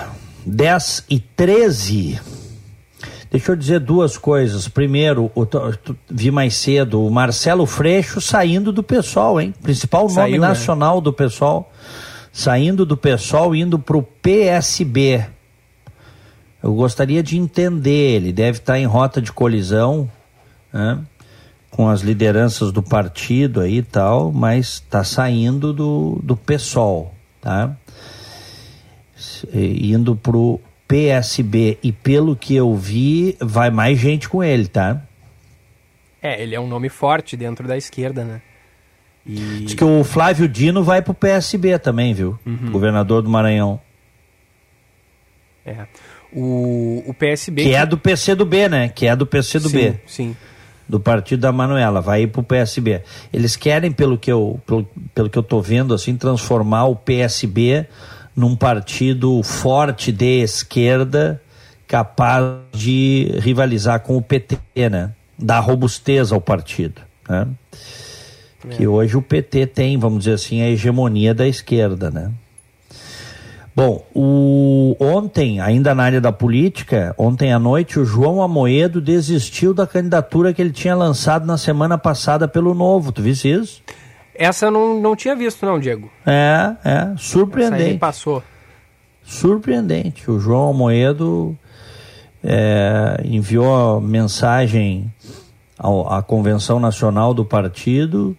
10 e 13. Deixa eu dizer duas coisas. Primeiro, o, vi mais cedo o Marcelo Freixo saindo do pessoal, hein? Principal nome Saiu, né? nacional né? do pessoal. Saindo do pessoal, indo para o PSB. Eu gostaria de entender, ele deve estar em rota de colisão né, com as lideranças do partido aí e tal, mas está saindo do, do PSOL, tá? Indo pro PSB e pelo que eu vi, vai mais gente com ele, tá? É, ele é um nome forte dentro da esquerda, né? E... Diz que o Flávio Dino vai pro PSB também, viu? Uhum. Governador do Maranhão. É. O, o PSB. Que, que, é do PC do B, né? Que é do PC do sim, B. Sim. Do partido da Manuela, vai ir pro PSB. Eles querem, pelo que eu, pelo, pelo que eu tô vendo, assim, transformar o PSB num partido forte de esquerda, capaz de rivalizar com o PT, né? Dar robustez ao partido, né? É. Que hoje o PT tem, vamos dizer assim, a hegemonia da esquerda, né? Bom, o, ontem, ainda na área da política, ontem à noite, o João Amoedo desistiu da candidatura que ele tinha lançado na semana passada pelo Novo. Tu viste isso? Essa eu não, não tinha visto, não, Diego. É, é, surpreendente. Essa passou. Surpreendente. O João Amoedo é, enviou mensagem à Convenção Nacional do Partido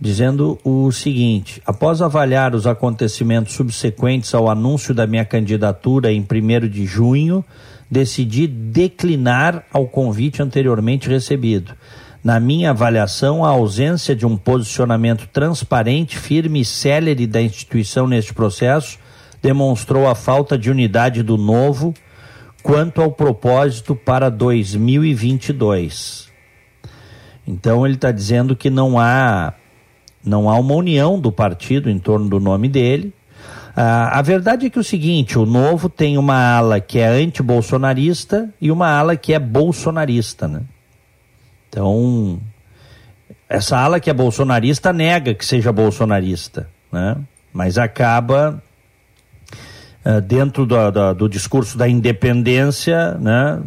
dizendo o seguinte: após avaliar os acontecimentos subsequentes ao anúncio da minha candidatura em 1 de junho, decidi declinar ao convite anteriormente recebido. Na minha avaliação, a ausência de um posicionamento transparente, firme e célere da instituição neste processo demonstrou a falta de unidade do novo quanto ao propósito para 2022. Então ele está dizendo que não há não há uma união do partido em torno do nome dele. Ah, a verdade é que é o seguinte: o Novo tem uma ala que é anti-bolsonarista e uma ala que é bolsonarista, né? Então, essa ala que é bolsonarista nega que seja bolsonarista, né? Mas acaba uh, dentro do, do, do, discurso da independência, né?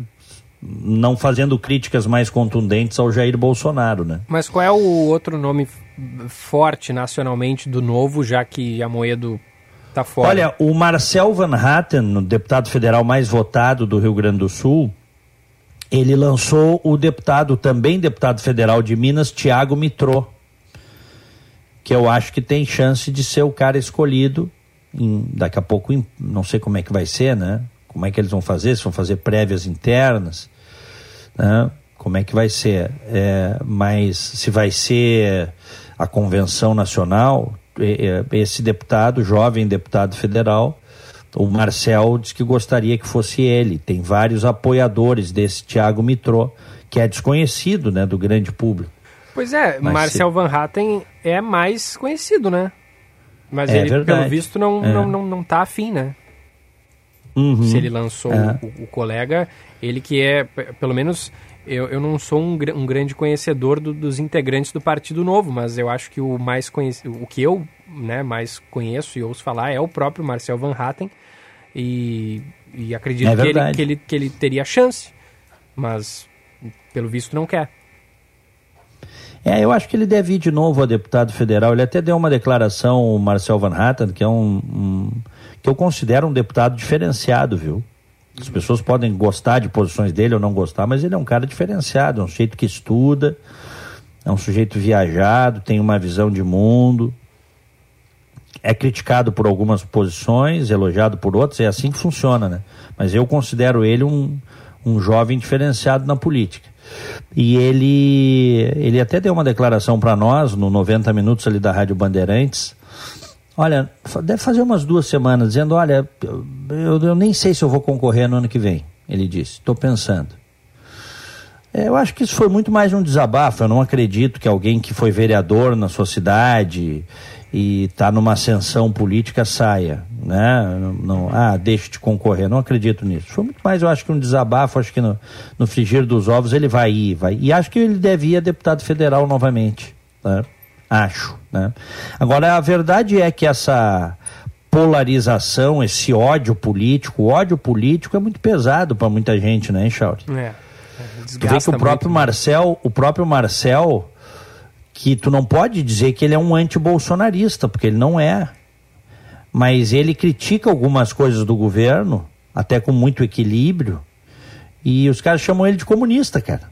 Não fazendo críticas mais contundentes ao Jair Bolsonaro, né? Mas qual é o outro nome forte nacionalmente do novo, já que a Moedo está fora? Olha, o Marcel Van Hatten, o deputado federal mais votado do Rio Grande do Sul, ele lançou o deputado, também deputado federal de Minas, Tiago Mitrô, que eu acho que tem chance de ser o cara escolhido em, daqui a pouco, em, não sei como é que vai ser, né? Como é que eles vão fazer, se vão fazer prévias internas, né? Como é que vai ser? É, mas se vai ser a convenção nacional, esse deputado, jovem deputado federal, o Marcel diz que gostaria que fosse ele. Tem vários apoiadores desse Tiago Mitrô, que é desconhecido né, do grande público. Pois é, Mas Marcel se... Van Hatten é mais conhecido, né? Mas é ele, verdade. pelo visto, não, é. não, não, não tá afim, né? Uhum. Se ele lançou é. o, o, colega, ele que é, pelo menos, eu, eu não sou um, um grande conhecedor do, dos integrantes do Partido Novo, mas eu acho que o mais conhecido, o que eu né, mais conheço e ouço falar é o próprio Marcel Van Hatten, e, e acredito é que, ele, que, ele, que ele teria chance, mas pelo visto não quer. É, eu acho que ele deve ir de novo a deputado federal. Ele até deu uma declaração, o Marcel Van Hatten, que é um, um que eu considero um deputado diferenciado, viu? As pessoas podem gostar de posições dele ou não gostar, mas ele é um cara diferenciado, é um sujeito que estuda, é um sujeito viajado, tem uma visão de mundo é criticado por algumas posições, elogiado por outras, é assim que funciona, né? Mas eu considero ele um, um jovem diferenciado na política. E ele, ele até deu uma declaração para nós, no 90 Minutos ali da Rádio Bandeirantes, olha, deve fazer umas duas semanas, dizendo, olha, eu, eu nem sei se eu vou concorrer no ano que vem, ele disse, estou pensando. É, eu acho que isso foi muito mais um desabafo. Eu não acredito que alguém que foi vereador na sua cidade e está numa ascensão política saia, né? Não, não, ah, deixe de concorrer, não acredito nisso. Foi muito mais, eu acho que um desabafo, acho que no, no frigir dos ovos ele vai ir, vai. E acho que ele deve ir a deputado federal novamente, né? Acho, né? Agora, a verdade é que essa polarização, esse ódio político, o ódio político é muito pesado para muita gente, né, Chauri? É. é tu vê que o próprio muito, Marcel, o próprio Marcel que tu não pode dizer que ele é um anti-bolsonarista, porque ele não é. Mas ele critica algumas coisas do governo, até com muito equilíbrio, e os caras chamam ele de comunista, cara.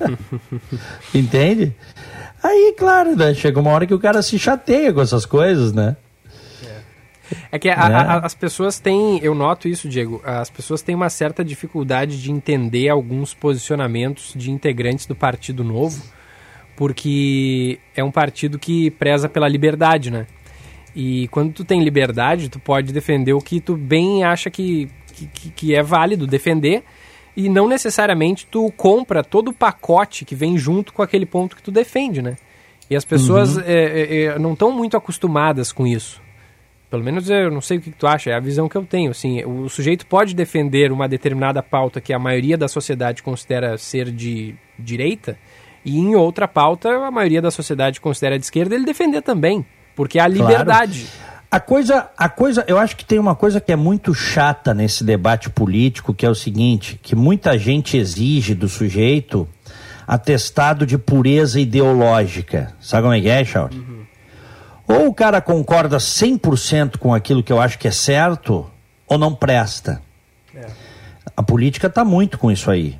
Entende? Aí, claro, né? chega uma hora que o cara se chateia com essas coisas, né? É que a, a, as pessoas têm, eu noto isso, Diego, as pessoas têm uma certa dificuldade de entender alguns posicionamentos de integrantes do Partido Novo porque é um partido que preza pela liberdade, né? E quando tu tem liberdade, tu pode defender o que tu bem acha que, que, que é válido defender e não necessariamente tu compra todo o pacote que vem junto com aquele ponto que tu defende, né? E as pessoas uhum. é, é, é não estão muito acostumadas com isso. Pelo menos eu não sei o que tu acha, é a visão que eu tenho. Assim, o sujeito pode defender uma determinada pauta que a maioria da sociedade considera ser de direita, e em outra pauta, a maioria da sociedade considera de esquerda, ele defender também, porque há liberdade. Claro. A coisa, a coisa, eu acho que tem uma coisa que é muito chata nesse debate político, que é o seguinte, que muita gente exige do sujeito atestado de pureza ideológica. Sabe como é que é, Charles? Uhum. Ou o cara concorda 100% com aquilo que eu acho que é certo, ou não presta. É. A política está muito com isso aí,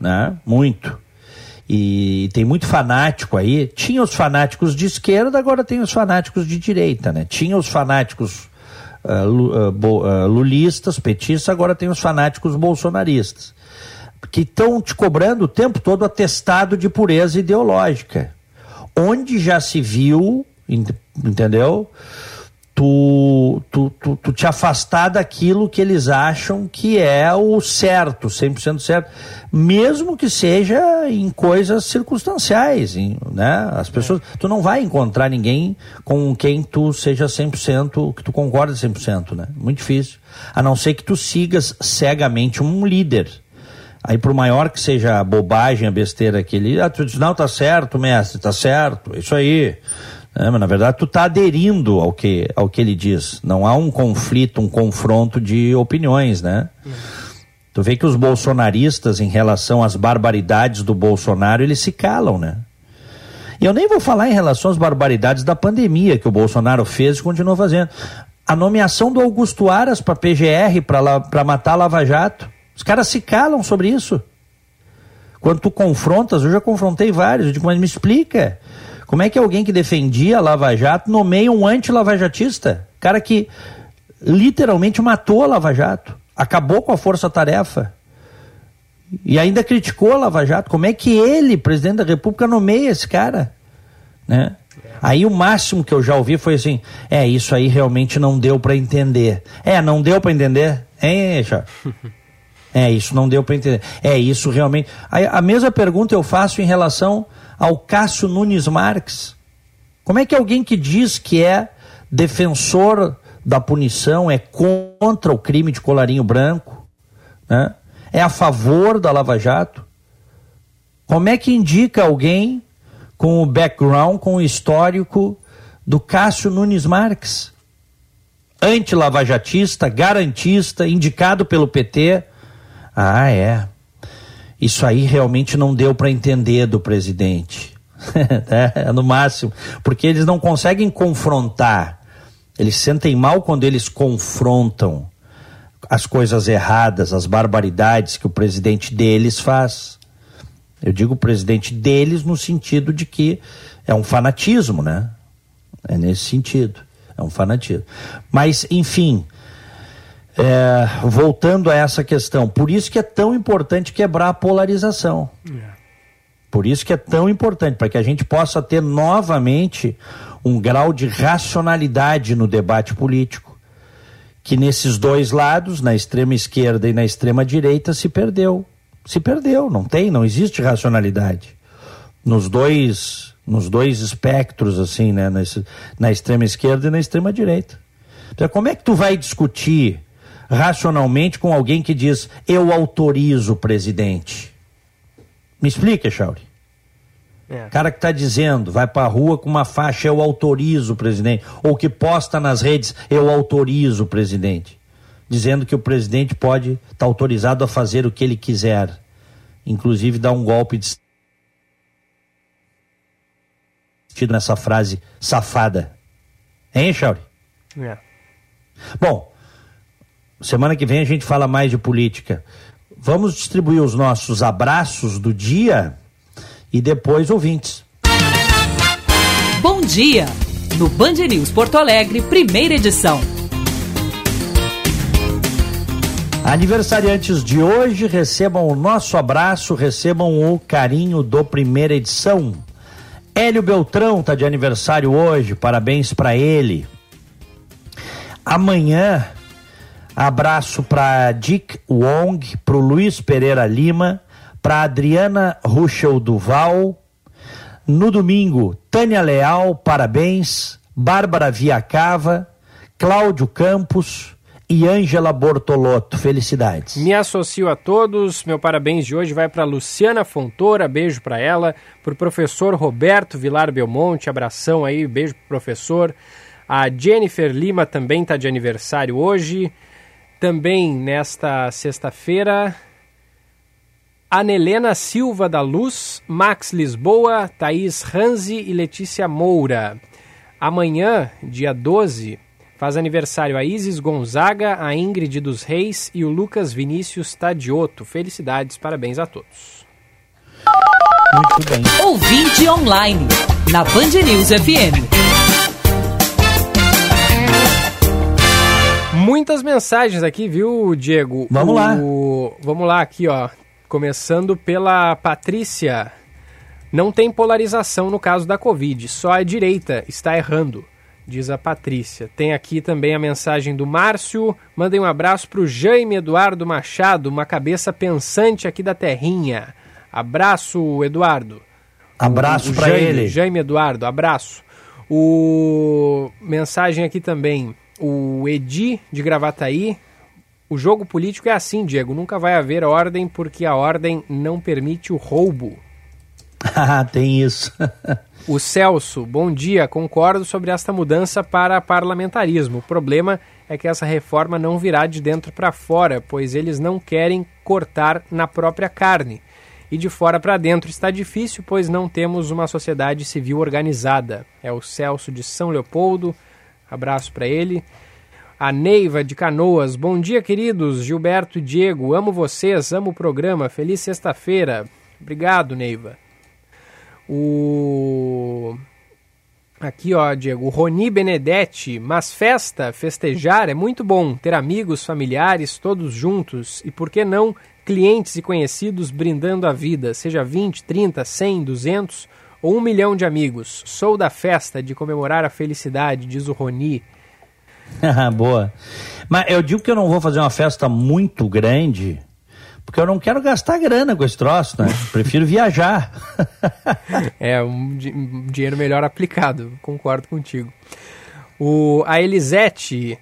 né? Muito. E tem muito fanático aí. Tinha os fanáticos de esquerda, agora tem os fanáticos de direita, né? Tinha os fanáticos uh, uh, lulistas, petistas, agora tem os fanáticos bolsonaristas. Que estão te cobrando o tempo todo atestado de pureza ideológica. Onde já se viu, entendeu? Tu, tu, tu, tu, te afastar daquilo que eles acham que é o certo, 100% certo, mesmo que seja em coisas circunstanciais, em, né? As pessoas, tu não vai encontrar ninguém com quem tu seja 100%, que tu concorda 100%, né? Muito difícil. A não ser que tu sigas cegamente um líder. Aí, por maior que seja a bobagem, a besteira que ele, ah, tu diz, não, tá certo, mestre, tá certo, isso aí. É, mas na verdade tu está aderindo ao que, ao que ele diz. Não há um conflito, um confronto de opiniões, né? Tu vê que os bolsonaristas, em relação às barbaridades do Bolsonaro, eles se calam, né? E eu nem vou falar em relação às barbaridades da pandemia que o Bolsonaro fez e continua fazendo. A nomeação do Augusto Aras para PGR, para matar Lava Jato. Os caras se calam sobre isso. Quando tu confrontas, eu já confrontei vários, eu digo, mas me explica. Como é que alguém que defendia a Lava Jato nomeia um anti-lavajatista? Cara que literalmente matou a Lava Jato, acabou com a força-tarefa e ainda criticou a Lava Jato. Como é que ele, presidente da República, nomeia esse cara? Né? Aí o máximo que eu já ouvi foi assim: é, isso aí realmente não deu para entender. É, não deu para entender? Hein? É, isso não deu para entender. É, isso realmente. A mesma pergunta eu faço em relação ao Cássio Nunes Marques? Como é que alguém que diz que é defensor da punição, é contra o crime de colarinho branco, né? é a favor da Lava Jato? Como é que indica alguém com o background, com o histórico do Cássio Nunes Marques? Anti-lavajatista, garantista, indicado pelo PT. Ah, é. Isso aí realmente não deu para entender do presidente. é, no máximo. Porque eles não conseguem confrontar. Eles sentem mal quando eles confrontam as coisas erradas, as barbaridades que o presidente deles faz. Eu digo o presidente deles no sentido de que é um fanatismo, né? É nesse sentido. É um fanatismo. Mas, enfim, é, voltando a essa questão, por isso que é tão importante quebrar a polarização. É. Por isso que é tão importante, para que a gente possa ter novamente um grau de racionalidade no debate político, que nesses dois lados, na extrema esquerda e na extrema direita, se perdeu. Se perdeu, não tem, não existe racionalidade. Nos dois, nos dois espectros, assim, né? Nesse, na extrema esquerda e na extrema direita. Então, como é que tu vai discutir racionalmente com alguém que diz eu autorizo o presidente. Me explica, Chauri. É. Cara que está dizendo, vai para a rua com uma faixa, eu autorizo o presidente. Ou que posta nas redes, eu autorizo o presidente. Dizendo que o presidente pode estar tá autorizado a fazer o que ele quiser. Inclusive dar um golpe de nessa frase safada. Hein, Chauri? É. Bom, Semana que vem a gente fala mais de política. Vamos distribuir os nossos abraços do dia e depois ouvintes. Bom dia! No Band News Porto Alegre, primeira edição. Aniversariantes de hoje, recebam o nosso abraço, recebam o carinho do primeira edição. Hélio Beltrão está de aniversário hoje, parabéns para ele. Amanhã Abraço para Dick Wong, para o Luiz Pereira Lima, para Adriana Ruschel Duval. No domingo, Tânia Leal, parabéns. Bárbara Viacava, Cláudio Campos e Ângela Bortolotto. Felicidades. Me associo a todos. Meu parabéns de hoje vai para Luciana Fontoura, beijo para ela. Para o professor Roberto Vilar Belmonte, abração aí, beijo pro professor. A Jennifer Lima também está de aniversário hoje. Também nesta sexta-feira, Anelena Silva da Luz, Max Lisboa, Thaís Ranzi e Letícia Moura. Amanhã, dia 12, faz aniversário a Isis Gonzaga, a Ingrid dos Reis e o Lucas Vinícius Tadioto. Felicidades, parabéns a todos. Muito bem. Ouvinte online, na Band News FM. Muitas mensagens aqui, viu, Diego? Vamos o... lá. Vamos lá aqui, ó. Começando pela Patrícia. Não tem polarização no caso da Covid, só a direita está errando, diz a Patrícia. Tem aqui também a mensagem do Márcio. Mandem um abraço para o Jaime Eduardo Machado, uma cabeça pensante aqui da terrinha. Abraço, Eduardo. Abraço para ele. Jaime Eduardo, abraço. O mensagem aqui também, o Edi de Gravataí. O jogo político é assim, Diego, nunca vai haver ordem porque a ordem não permite o roubo. Ah, tem isso. o Celso, bom dia, concordo sobre esta mudança para parlamentarismo. O problema é que essa reforma não virá de dentro para fora, pois eles não querem cortar na própria carne e de fora para dentro está difícil, pois não temos uma sociedade civil organizada. É o Celso de São Leopoldo, abraço para ele. A Neiva de Canoas, bom dia, queridos. Gilberto e Diego, amo vocês, amo o programa. Feliz sexta-feira. Obrigado, Neiva. O. Aqui, ó, Diego, Roni Benedetti, mas festa, festejar é muito bom, ter amigos, familiares, todos juntos, e por que não clientes e conhecidos brindando a vida, seja 20, 30, 100, 200 ou um milhão de amigos. Sou da festa de comemorar a felicidade, diz o Roni. Boa. Mas eu digo que eu não vou fazer uma festa muito grande, porque eu não quero gastar grana com esse troço, né? Prefiro viajar. é, um, um, dinheiro melhor aplicado, concordo contigo. O, a Elisete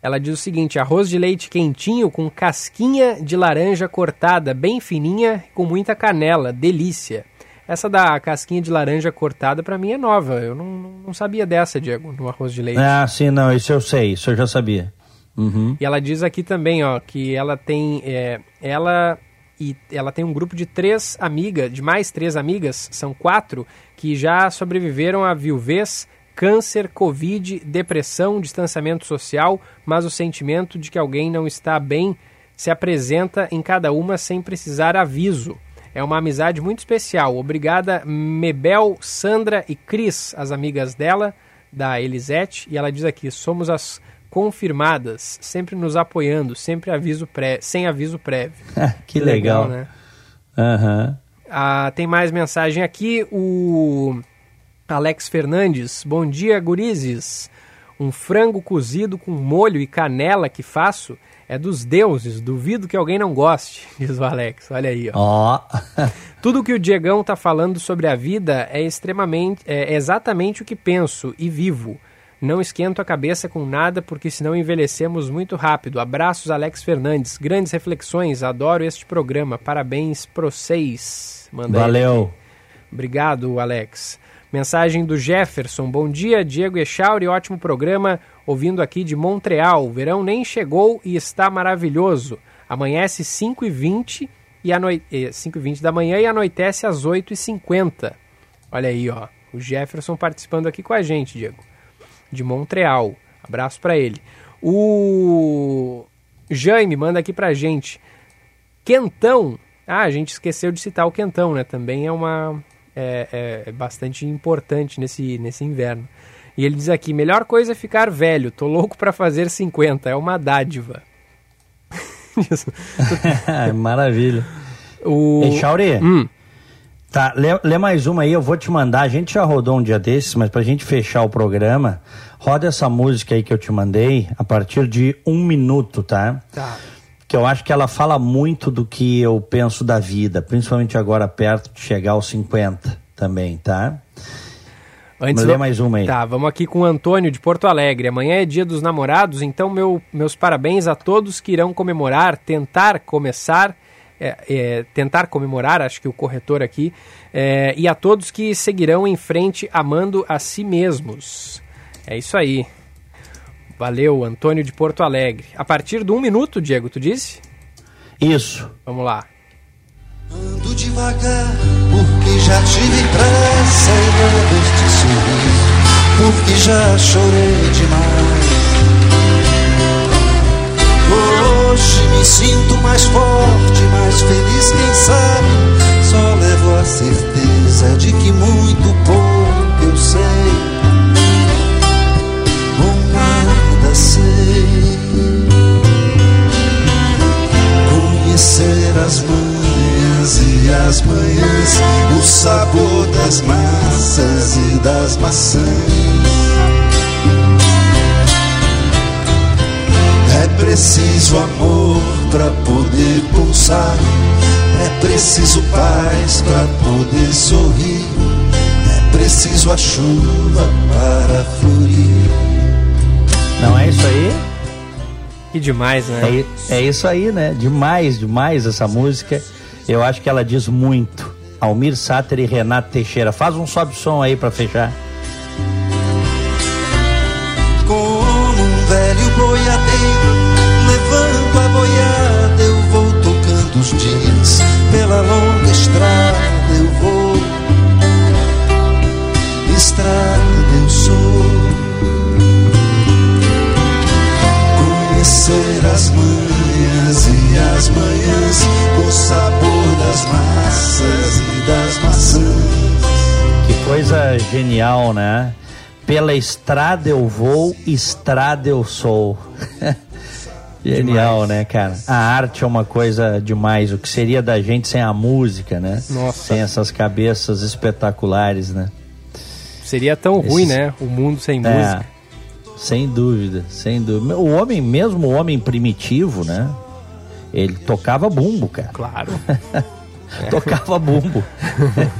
ela diz o seguinte: arroz de leite quentinho com casquinha de laranja cortada, bem fininha, com muita canela, delícia. Essa da casquinha de laranja cortada para mim é nova. Eu não, não sabia dessa, Diego, no arroz de leite. Ah, sim, não, isso eu sei, isso eu já sabia. Uhum. E ela diz aqui também, ó, que ela tem, é, ela e ela tem um grupo de três amigas, de mais três amigas, são quatro, que já sobreviveram à viuvez câncer, covid, depressão, distanciamento social, mas o sentimento de que alguém não está bem se apresenta em cada uma sem precisar aviso. É uma amizade muito especial. Obrigada, Mebel, Sandra e Cris, as amigas dela, da Elisete. E ela diz aqui: somos as confirmadas, sempre nos apoiando, sempre aviso pré... sem aviso prévio. que legal. legal, né? Uhum. Ah, tem mais mensagem aqui. O Alex Fernandes, bom dia, gurizes. Um frango cozido com molho e canela que faço é dos deuses, duvido que alguém não goste, diz o Alex. Olha aí, ó. Oh. Tudo que o Diegão tá falando sobre a vida é extremamente, é exatamente o que penso e vivo. Não esquento a cabeça com nada, porque senão envelhecemos muito rápido. Abraços, Alex Fernandes. Grandes reflexões, adoro este programa. Parabéns pro seis. Manda Valeu. Obrigado, Alex. Mensagem do Jefferson. Bom dia, Diego Echauri. Ótimo programa. Ouvindo aqui de Montreal. O verão nem chegou e está maravilhoso. Amanhece 5h20 e anoi... 5h20 da manhã e anoitece às 8h50. Olha aí, ó. O Jefferson participando aqui com a gente, Diego. De Montreal. Abraço para ele. O Jaime manda aqui pra gente. Quentão. Ah, a gente esqueceu de citar o Quentão, né? Também é uma, é, é, bastante importante nesse, nesse inverno. E ele diz aqui: melhor coisa é ficar velho, tô louco para fazer 50, é uma dádiva. Maravilha. O... Ei, Chauri, hum. tá, lê, lê, mais uma aí, eu vou te mandar. A gente já rodou um dia desses, mas pra gente fechar o programa, roda essa música aí que eu te mandei a partir de um minuto, tá? Tá que eu acho que ela fala muito do que eu penso da vida, principalmente agora perto de chegar aos 50 também, tá? Antes mais uma aí. Tá, vamos aqui com o Antônio de Porto Alegre. Amanhã é dia dos namorados, então meu, meus parabéns a todos que irão comemorar, tentar começar, é, é, tentar comemorar, acho que o corretor aqui, é, e a todos que seguirão em frente amando a si mesmos. É isso aí. Valeu, Antônio de Porto Alegre. A partir de um minuto, Diego, tu disse? Isso. Vamos lá. Ando devagar, porque já tive pressa e não este sorriso, porque preciso paz para poder sorrir. É preciso a chuva para florir. Não é isso aí? Que demais, né? É, é isso aí, né? Demais, demais essa música. Eu acho que ela diz muito. Almir Sater e Renato Teixeira. Faz um sobe som aí para fechar. Estrada eu sou. Conhecer as manhãs e as manhãs, o sabor das massas e das maçãs. Que coisa genial, né? Pela estrada eu vou, estrada eu sou. Genial, né, cara? A arte é uma coisa demais. O que seria da gente sem a música, né? Nossa. Sem essas cabeças espetaculares, né? Seria tão ruim, né? O mundo sem É, música. sem dúvida, sem dúvida. O homem, mesmo o homem primitivo, né? Ele tocava bumbo, cara. Claro. Tocava bumbo.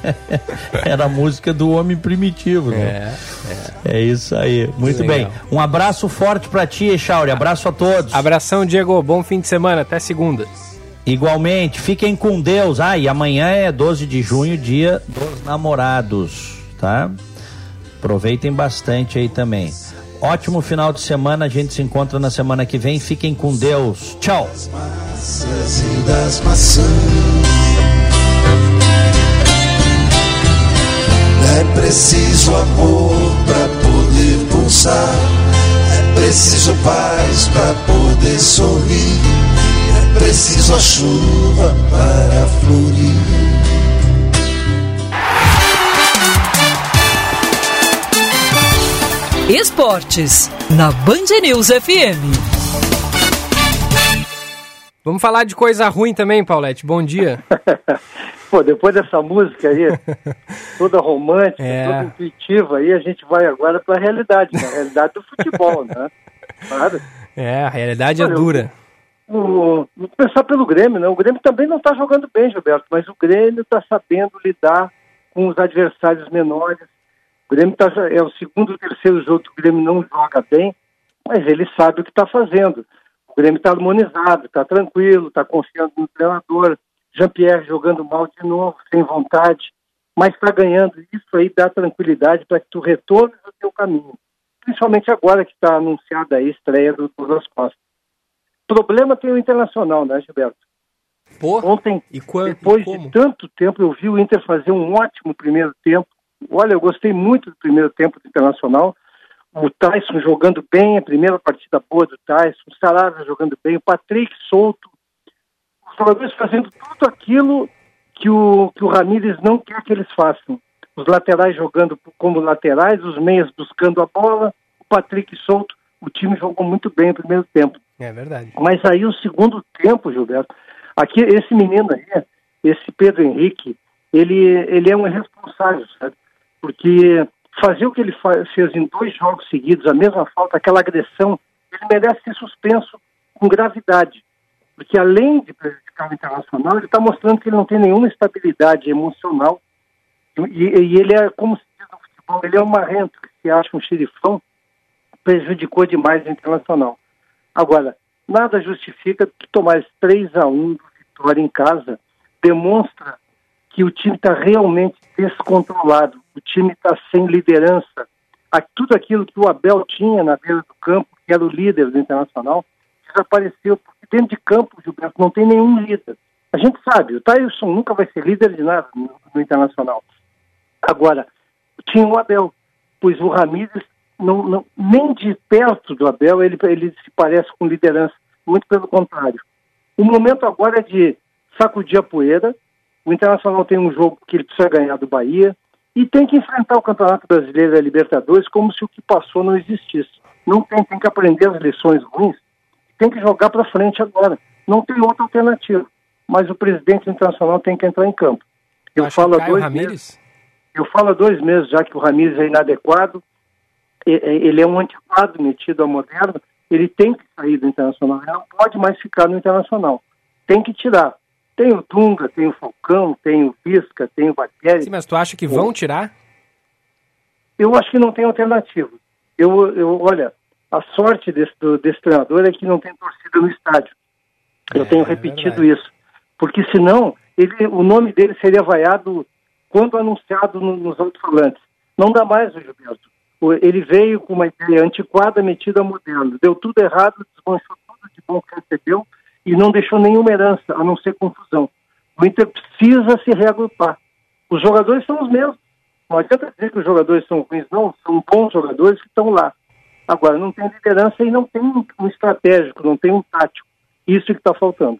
Era a música do homem primitivo, né? É. É isso aí. Muito Legal. bem. Um abraço forte pra ti, Echauri. Abraço a todos. Abração, Diego. Bom fim de semana. Até segunda. Igualmente, fiquem com Deus. Ah, e amanhã é 12 de junho, dia dos namorados, tá? Aproveitem bastante aí também. Ótimo final de semana, a gente se encontra na semana que vem. Fiquem com Deus. Tchau. É preciso amor para poder pulsar. É preciso paz para poder sorrir. É preciso a chuva para florir. Esportes, na Band News FM. Vamos falar de coisa ruim também, Paulette. Bom dia. Pô, depois dessa música aí, toda romântica, É. toda intuitiva, aí a gente vai agora para a realidade, né? a realidade do futebol, né? Claro. É, a realidade é Olha, dura. O, vou começar pelo Grêmio, né? O Grêmio também não está jogando bem, Gilberto, mas o Grêmio está sabendo lidar com os adversários menores. O Grêmio tá, é o segundo ou terceiro jogo que o Grêmio não joga bem, mas ele sabe o que está fazendo. O Grêmio está harmonizado, está tranquilo, está confiando no treinador. Jean-Pierre jogando mal de novo, sem vontade, mas está ganhando. Isso aí dá tranquilidade para que tu retornes ao teu caminho. Principalmente agora que está anunciada a estreia do Douglas Costa. Problema tem o Internacional, né, Gilberto? Pô, Ontem, e quando? depois e de tanto tempo, eu vi o Inter fazer um ótimo primeiro tempo. Olha, eu gostei muito do primeiro tempo do Internacional. O Tyson jogando bem, a primeira partida boa do Tyson, o Sarabia jogando bem, o Patrick solto. Os jogadores fazendo tudo aquilo que o, que o Ramírez não quer que eles façam. Os laterais jogando como laterais, os meias buscando a bola, o Patrick solto. O time jogou muito bem no primeiro tempo. É verdade. Mas aí o segundo tempo, Gilberto, aqui esse menino aí, esse Pedro Henrique, ele, ele é um irresponsável, sabe? Porque fazer o que ele fez em dois jogos seguidos, a mesma falta, aquela agressão, ele merece ser suspenso com gravidade. Porque além de prejudicar o internacional, ele está mostrando que ele não tem nenhuma estabilidade emocional. E, e ele é, como se diz no futebol, ele é um marrento que se acha um xerifão, prejudicou demais o internacional. Agora, nada justifica tu tomar esse 3 a 1 do Vitória em casa, demonstra que o time está realmente descontrolado, o time está sem liderança. Tudo aquilo que o Abel tinha na beira do campo, que era o líder do Internacional, desapareceu, porque dentro de campo, Gilberto, não tem nenhum líder. A gente sabe, o Tyson nunca vai ser líder de nada no, no Internacional. Agora, tinha o Abel, pois o Ramírez, não, não- nem de perto do Abel, ele, ele se parece com liderança, muito pelo contrário. O momento agora é de sacudir a poeira, O Internacional tem um jogo que ele precisa ganhar do Bahia e tem que enfrentar o Campeonato Brasileiro e a Libertadores como se o que passou não existisse. Não tem, tem que aprender as lições ruins, tem que jogar para frente agora. Não tem outra alternativa. Mas o presidente internacional tem que entrar em campo. Eu falo dois meses. Eu falo há dois meses já que o Ramires é inadequado, ele é um antiquado metido ao moderno, ele tem que sair do Internacional, ele não pode mais ficar no Internacional. Tem que tirar. Tem o Dunga, tem o Falcão, tem o Visca, tem o Baccheri. Sim, mas tu acha que vão tirar? Eu acho que não tem alternativa. Eu, eu olha, a sorte desse, do, desse treinador é que não tem torcida no estádio. Eu é, tenho é repetido é isso. Porque senão, ele, o nome dele seria vaiado quando anunciado no, nos alto-falantes. Não dá mais, o Gilberto. Ele veio com uma ideia antiquada metida a moderno. Deu tudo errado, desmanchou tudo de bom que recebeu e não deixou nenhuma herança, a não ser confusão. O Inter precisa se reagrupar. Os jogadores são os mesmos. Não adianta dizer que os jogadores são ruins, não. São bons jogadores que estão lá. Agora, não tem liderança e não tem um estratégico, não tem um tático. Isso que está faltando.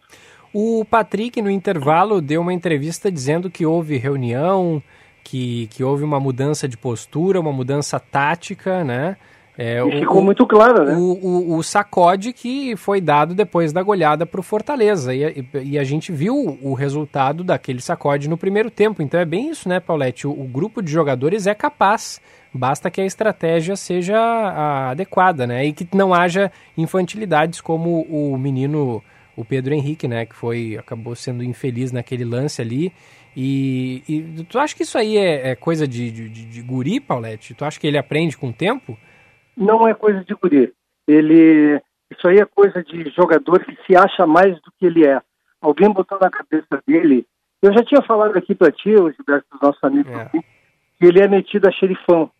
O Patrick, no intervalo, deu uma entrevista dizendo que houve reunião, que, que houve uma mudança de postura, uma mudança tática, né? É, e ficou o, muito claro, né? O, o, o, sacode que foi dado depois da goleada para o Fortaleza. E, e, e, a gente viu o resultado daquele sacode no primeiro tempo. Então é bem isso, né, Paulette? O, o grupo de jogadores é capaz. Basta que a estratégia seja a adequada, né? E que não haja infantilidades como o menino, o Pedro Henrique, né? Que foi acabou sendo infeliz naquele lance ali. E, e tu acha que isso aí é, é coisa de, de, de guri, Paulette? Tu acha que ele aprende com o tempo? Não é coisa de guri. Ele, isso aí é coisa de jogador que se acha mais do que ele é. Alguém botou na cabeça dele. Eu já tinha falado aqui para ti, o Gilberto, dos nossos amigos, é. aqui, que ele é metido a xerifão.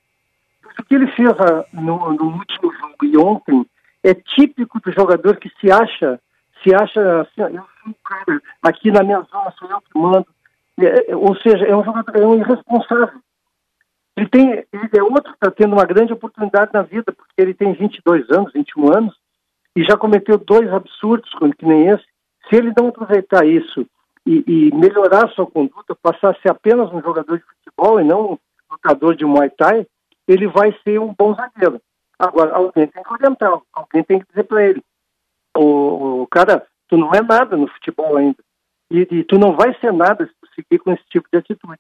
O que ele fez ah, no, no, último jogo e ontem é típico do jogador que se acha, se acha assim, eu sou um cara, aqui na minha zona sou eu que mando. É, é ou seja, é um jogador, é um irresponsável. Ele, tem, ele é outro que está tendo uma grande oportunidade na vida, porque ele tem 22 anos, 21 anos, e já cometeu dois absurdos, que nem esse. Se ele não aproveitar isso e, e melhorar sua conduta, passar a ser apenas um jogador de futebol e não um lutador de Muay Thai, ele vai ser um bom zagueiro. Agora, alguém tem que orientar, alguém tem que dizer para ele: o, o, cara, tu não é nada no futebol ainda. E, e, tu não vai ser nada se tu seguir com esse tipo de atitude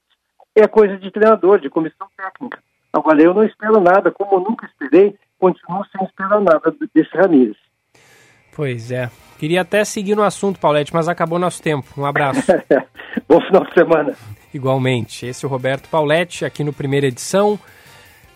é coisa de treinador, de comissão técnica. Agora, eu não espero nada, como eu nunca esperei, continuo sem esperar nada desse Ramires. Pois é. Queria até seguir no assunto, Paulette, mas acabou nosso tempo. Um abraço. Bom final de semana. Igualmente. Esse é o Roberto Paulette, aqui no Primeira Edição,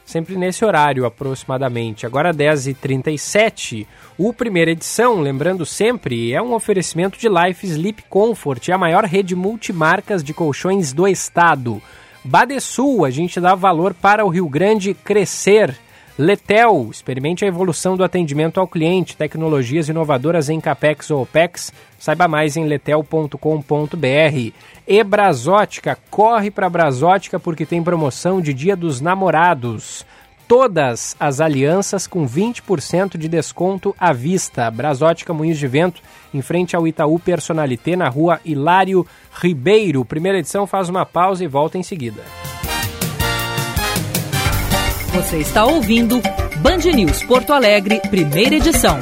sempre nesse horário aproximadamente. Agora 10h37. O Primeira Edição, lembrando sempre, é um oferecimento de Life Sleep Comfort, a maior rede multimarcas de colchões do estado. Badesul, a gente dá valor para o Rio Grande crescer. Letel, experimente a evolução do atendimento ao cliente, tecnologias inovadoras em CAPEX ou OPEX. Saiba mais em letel.com.br. E Brasótica, corre para Brasótica porque tem promoção de Dia dos Namorados todas as alianças com 20% de desconto à vista. Brasótica Moinhos de Vento, em frente ao Itaú Personalité, na rua Hilário Ribeiro. Primeira edição faz uma pausa e volta em seguida. Você está ouvindo Band News Porto Alegre, primeira edição.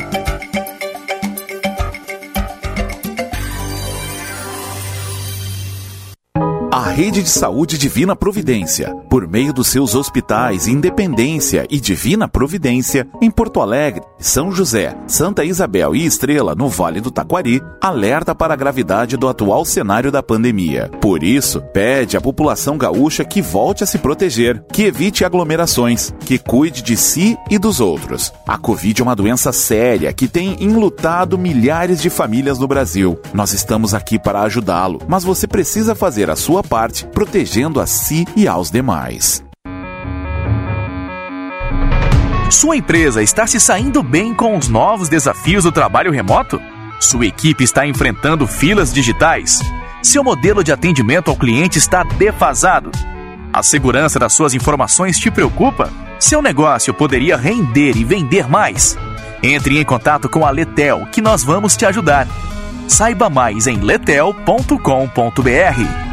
A Rede de Saúde Divina Providência, por meio dos seus hospitais Independência e Divina Providência, em Porto Alegre, São José, Santa Isabel e Estrela, no Vale do Taquari, alerta para a gravidade do atual cenário da pandemia. Por isso, pede à população gaúcha que volte a se proteger, que evite aglomerações, que cuide de si e dos outros. A Covid é uma doença séria que tem enlutado milhares de famílias no Brasil. Nós estamos aqui para ajudá-lo, mas você precisa fazer a sua sua parte, protegendo a si e aos demais. Sua empresa está se saindo bem com os novos desafios do trabalho remoto? Sua equipe está enfrentando filas digitais? Seu modelo de atendimento ao cliente está defasado? A segurança das suas informações te preocupa? Seu negócio poderia render e vender mais? Entre em contato com a Letel que nós vamos te ajudar. Saiba mais em letel.com.br.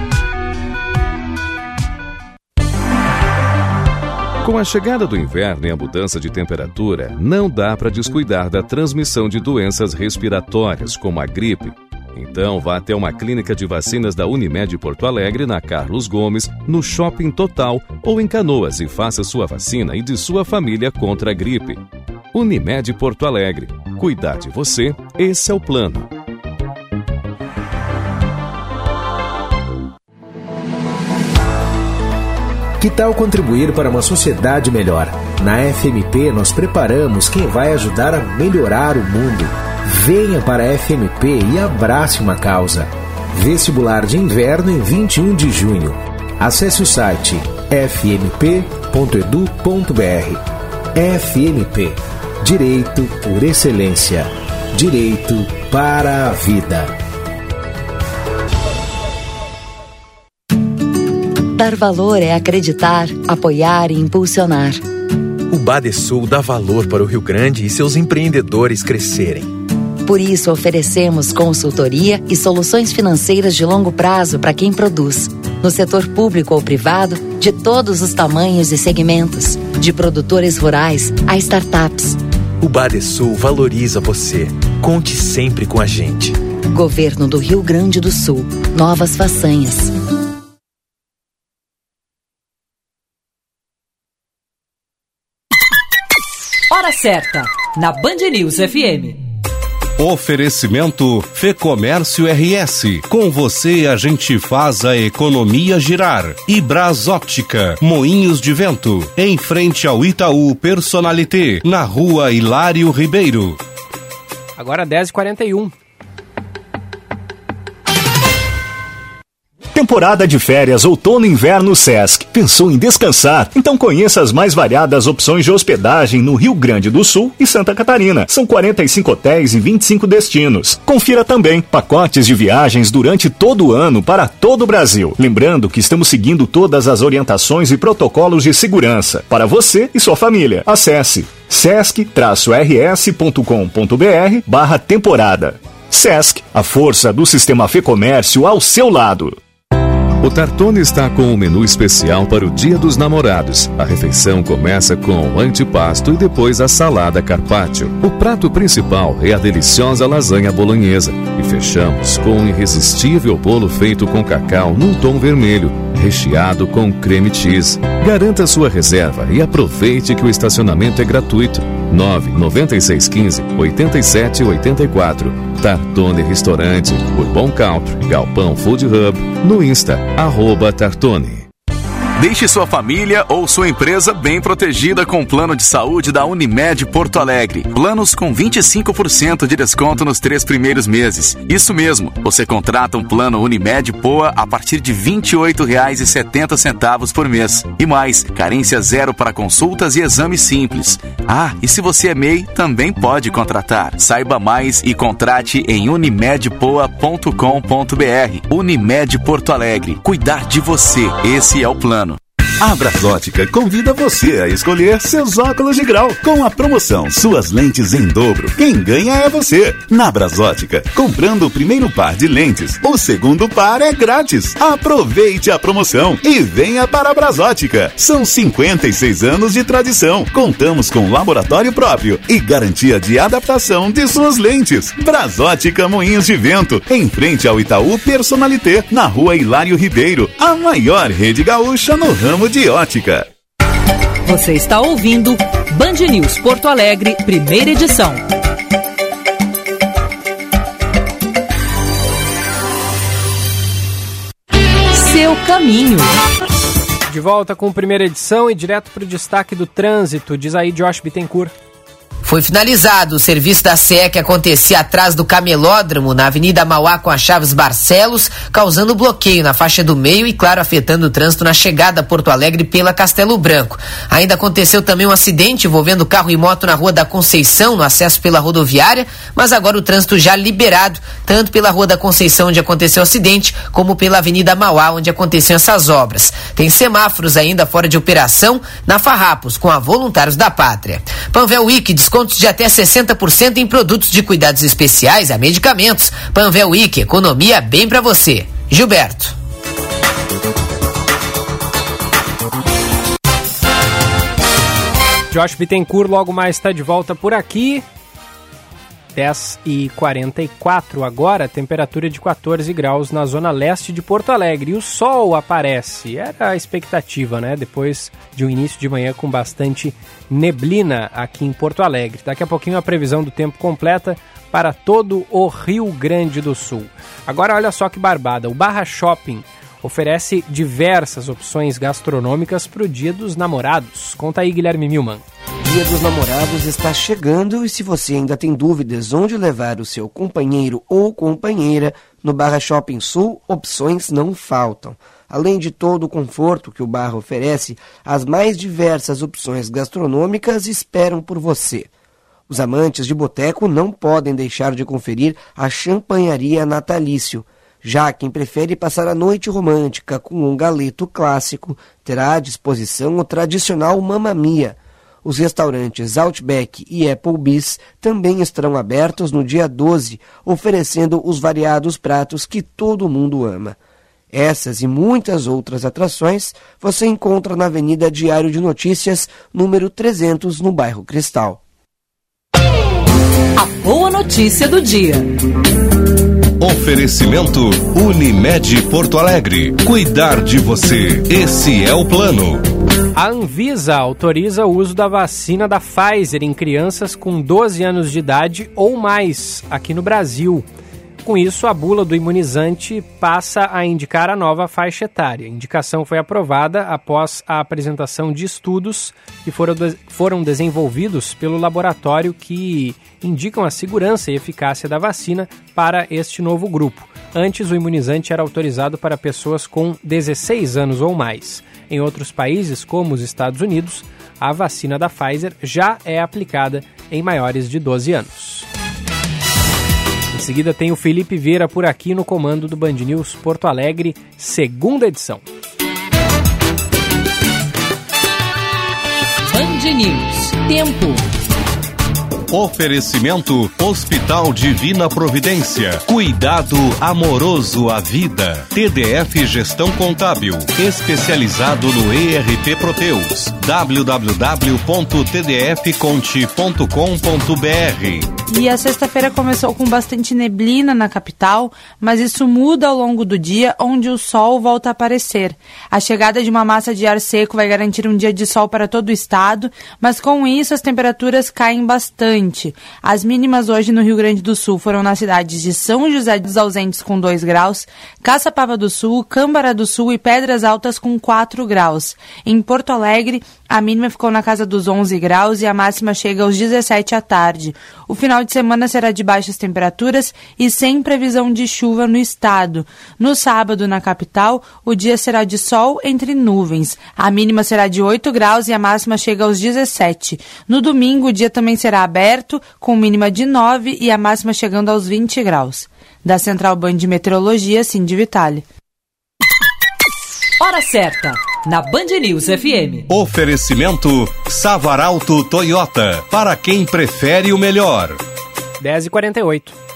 Com a chegada do inverno e a mudança de temperatura, não dá para descuidar da transmissão de doenças respiratórias, como a gripe. Então vá até uma clínica de vacinas da Unimed Porto Alegre, na Carlos Gomes, no Shopping Total ou em Canoas e faça sua vacina e de sua família contra a gripe. Unimed Porto Alegre. Cuidar de você, esse é o plano. Que tal contribuir para uma sociedade melhor? Na FMP, nós preparamos quem vai ajudar a melhorar o mundo. Venha para a FMP e abrace uma causa. Vestibular de Inverno em 21 de junho. Acesse o site fmp.edu.br. FMP Direito por Excelência. Direito para a Vida. Dar valor é acreditar, apoiar e impulsionar. O Badesul dá valor para o Rio Grande e seus empreendedores crescerem. Por isso, oferecemos consultoria e soluções financeiras de longo prazo para quem produz, no setor público ou privado, de todos os tamanhos e segmentos, de produtores rurais a startups. O Badesul valoriza você. Conte sempre com a gente. Governo do Rio Grande do Sul. Novas façanhas. Certa, na Band News FM. Oferecimento Fê Comércio RS. Com você a gente faz a economia girar. E Óptica, Moinhos de Vento, em frente ao Itaú Personalité, na rua Hilário Ribeiro. Agora 10h41. Temporada de férias outono e inverno Sesc. Pensou em descansar? Então conheça as mais variadas opções de hospedagem no Rio Grande do Sul e Santa Catarina. São 45 hotéis e 25 destinos. Confira também pacotes de viagens durante todo o ano para todo o Brasil. Lembrando que estamos seguindo todas as orientações e protocolos de segurança para você e sua família. Acesse sesc-rs.com.br barra temporada. Sesc, a força do sistema Fê Comércio ao seu lado. O Tartone está com um menu especial para o Dia dos Namorados. A refeição começa com o antipasto e depois a salada carpaccio. O prato principal é a deliciosa lasanha bolonhesa. E fechamos com um irresistível bolo feito com cacau num tom vermelho, recheado com creme cheese. Garanta sua reserva e aproveite que o estacionamento é gratuito. 99615 8784. Tartone Restaurante, Bourbon Country, Galpão Food Hub, no Insta, arroba Tartone. Deixe sua família ou sua empresa bem protegida com o plano de saúde da Unimed Porto Alegre. Planos com 25% de desconto nos três primeiros meses. Isso mesmo, você contrata um plano Unimed Poa a partir de R$ 28,70 por mês. E mais, carência zero para consultas e exames simples. Ah, e se você é MEI, também pode contratar. Saiba mais e contrate em unimedpoa.com.br. Unimed Porto Alegre. Cuidar de você. Esse é o plano. A Brasótica convida você a escolher seus óculos de grau com a promoção Suas Lentes em Dobro. Quem ganha é você. Na Brasótica, comprando o primeiro par de lentes, o segundo par é grátis. Aproveite a promoção e venha para a Brasótica. São 56 anos de tradição. Contamos com laboratório próprio e garantia de adaptação de suas lentes. Brasótica Moinhos de Vento, em frente ao Itaú Personalité, na rua Hilário Ribeiro, a maior rede gaúcha no ramo de ótica. Você está ouvindo Band News Porto Alegre, primeira edição. Seu caminho. De volta com primeira edição e direto para o destaque do trânsito, diz aí Josh Bittencourt. Foi finalizado o serviço da CE que acontecia atrás do camelódromo na Avenida Mauá com a Chaves Barcelos, causando bloqueio na faixa do meio e, claro, afetando o trânsito na chegada a Porto Alegre pela Castelo Branco. Ainda aconteceu também um acidente envolvendo carro e moto na Rua da Conceição, no acesso pela rodoviária, mas agora o trânsito já liberado, tanto pela Rua da Conceição, onde aconteceu o acidente, como pela Avenida Mauá, onde aconteceram essas obras. Tem semáforos ainda fora de operação na Farrapos, com a Voluntários da Pátria. Panvel Week descontos de até 60% em produtos de cuidados especiais a medicamentos. Panvel Week, economia bem para você. Gilberto. Josh Bittencourt logo mais está de volta por aqui. 10 e 44 agora, temperatura de 14 graus na zona leste de Porto Alegre. E o sol aparece, era a expectativa, né? Depois de um início de manhã com bastante neblina aqui em Porto Alegre. Daqui a pouquinho a previsão do tempo completa para todo o Rio Grande do Sul. Agora olha só que barbada, o Barra Shopping oferece diversas opções gastronômicas para o Dia dos Namorados. Conta aí, Guilherme Milman. Dia dos Namorados está chegando e se você ainda tem dúvidas onde levar o seu companheiro ou companheira, no Barra Shopping Sul, opções não faltam. Além de todo o conforto que o bar oferece, as mais diversas opções gastronômicas esperam por você. Os amantes de boteco não podem deixar de conferir a Champanharia Natalício. Já quem prefere passar a noite romântica com um galeto clássico, terá à disposição o tradicional Mamma Mia os restaurantes Outback e Applebee's também estarão abertos no dia 12, oferecendo os variados pratos que todo mundo ama. Essas e muitas outras atrações você encontra na Avenida Diário de Notícias, número 300, no bairro Cristal. A boa notícia do dia. Oferecimento Unimed Porto Alegre. Cuidar de você. Esse é o plano. A Anvisa autoriza o uso da vacina da Pfizer em crianças com 12 anos de idade ou mais aqui no Brasil. Com isso, a bula do imunizante passa a indicar a nova faixa etária. A indicação foi aprovada após a apresentação de estudos que foram, foram desenvolvidos pelo laboratório que indicam a segurança e eficácia da vacina para este novo grupo. Antes, o imunizante era autorizado para pessoas com 16 anos ou mais. Em outros países, como os Estados Unidos, a vacina da Pfizer já é aplicada em maiores de 12 anos. Em seguida tem o Felipe Vieira por aqui no comando do Band News Porto Alegre, segunda edição. Band News. Tempo. Oferecimento Hospital Divina Providência. Cuidado amoroso à vida. TDF Gestão Contábil. Especializado no ERP Proteus. www.tdfconte.com.br. E a sexta-feira começou com bastante neblina na capital, mas isso muda ao longo do dia, onde o sol volta a aparecer. A chegada de uma massa de ar seco vai garantir um dia de sol para todo o estado, mas com isso as temperaturas caem bastante As mínimas hoje no Rio Grande do Sul foram nas cidades de São José dos Ausentes com 2 graus, Caçapava do Sul, Câmara do Sul e Pedras Altas com 4 graus. Em Porto Alegre, a mínima ficou na casa dos 11 graus e a máxima chega aos 17 à tarde. O final de semana será de baixas temperaturas e sem previsão de chuva no estado. No sábado, na capital, o dia será de sol entre nuvens. A mínima será de 8 graus e a máxima chega aos 17. No domingo, o dia também será aberto, com mínima de 9 e a máxima chegando aos 20 graus. Da Central Band de Meteorologia, Cindy Vitale. Hora certa, na Band News FM. Oferecimento Savaralto Toyota, para quem prefere o melhor. 10h48.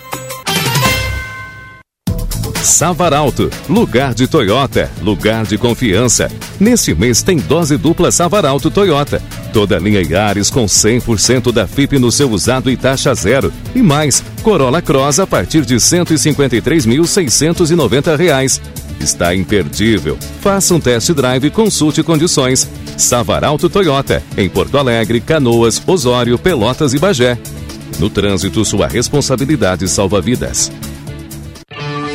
Savaralto, lugar de Toyota, lugar de confiança. Neste mês tem dose dupla Savaralto Toyota. Toda linha Yaris com 100% da FIP no seu usado e taxa zero. E mais, Corolla Cross a partir de R$ 153.690. Está imperdível. Faça um test drive e consulte condições. Savaralto Toyota, em Porto Alegre, Canoas, Osório, Pelotas e Bagé. No trânsito, sua responsabilidade salva vidas.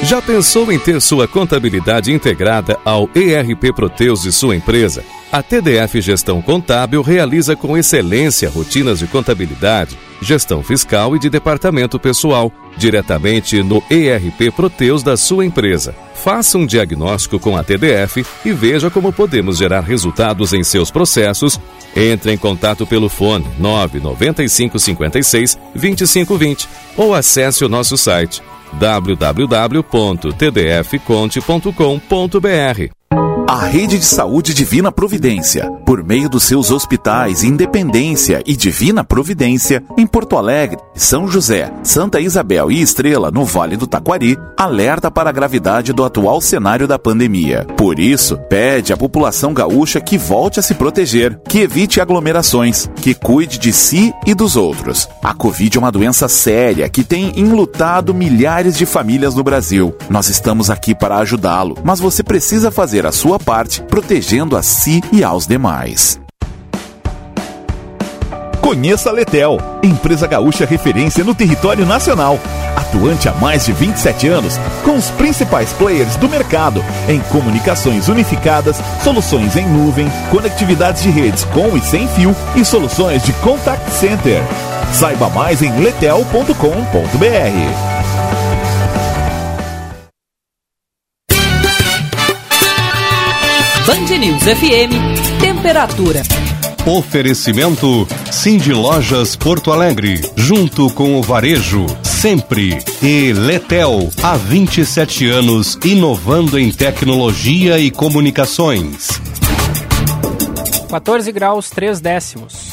Já pensou em ter sua contabilidade integrada ao ERP Proteus de sua empresa? A TDF Gestão Contábil realiza com excelência rotinas de contabilidade, gestão fiscal e de departamento pessoal, diretamente no ERP Proteus da sua empresa. Faça um diagnóstico com a TDF e veja como podemos gerar resultados em seus processos. Entre em contato pelo fone 995 56 2520 ou acesse o nosso site www.tdfconte.com.br. A Rede de Saúde Divina Providência, por meio dos seus hospitais Independência e Divina Providência, em Porto Alegre, São José, Santa Isabel e Estrela, no Vale do Taquari, alerta para a gravidade do atual cenário da pandemia. Por isso, pede à população gaúcha que volte a se proteger, que evite aglomerações, que cuide de si e dos outros. A Covid é uma doença séria que tem enlutado milhares de famílias no Brasil. Nós estamos aqui para ajudá-lo, mas você precisa fazer a sua parte, protegendo a si e aos demais. Conheça a Letel, empresa gaúcha referência no território nacional. Atuante há mais de 27 anos, com os principais players do mercado em comunicações unificadas, soluções em nuvem, conectividades de redes com e sem fio e soluções de contact center. Saiba mais em letel.com.br. Band News FM, temperatura. Oferecimento Cindy Lojas Porto Alegre, junto com o Varejo, sempre. E Letel, há 27 anos, inovando em tecnologia e comunicações. 14 graus 3 décimos.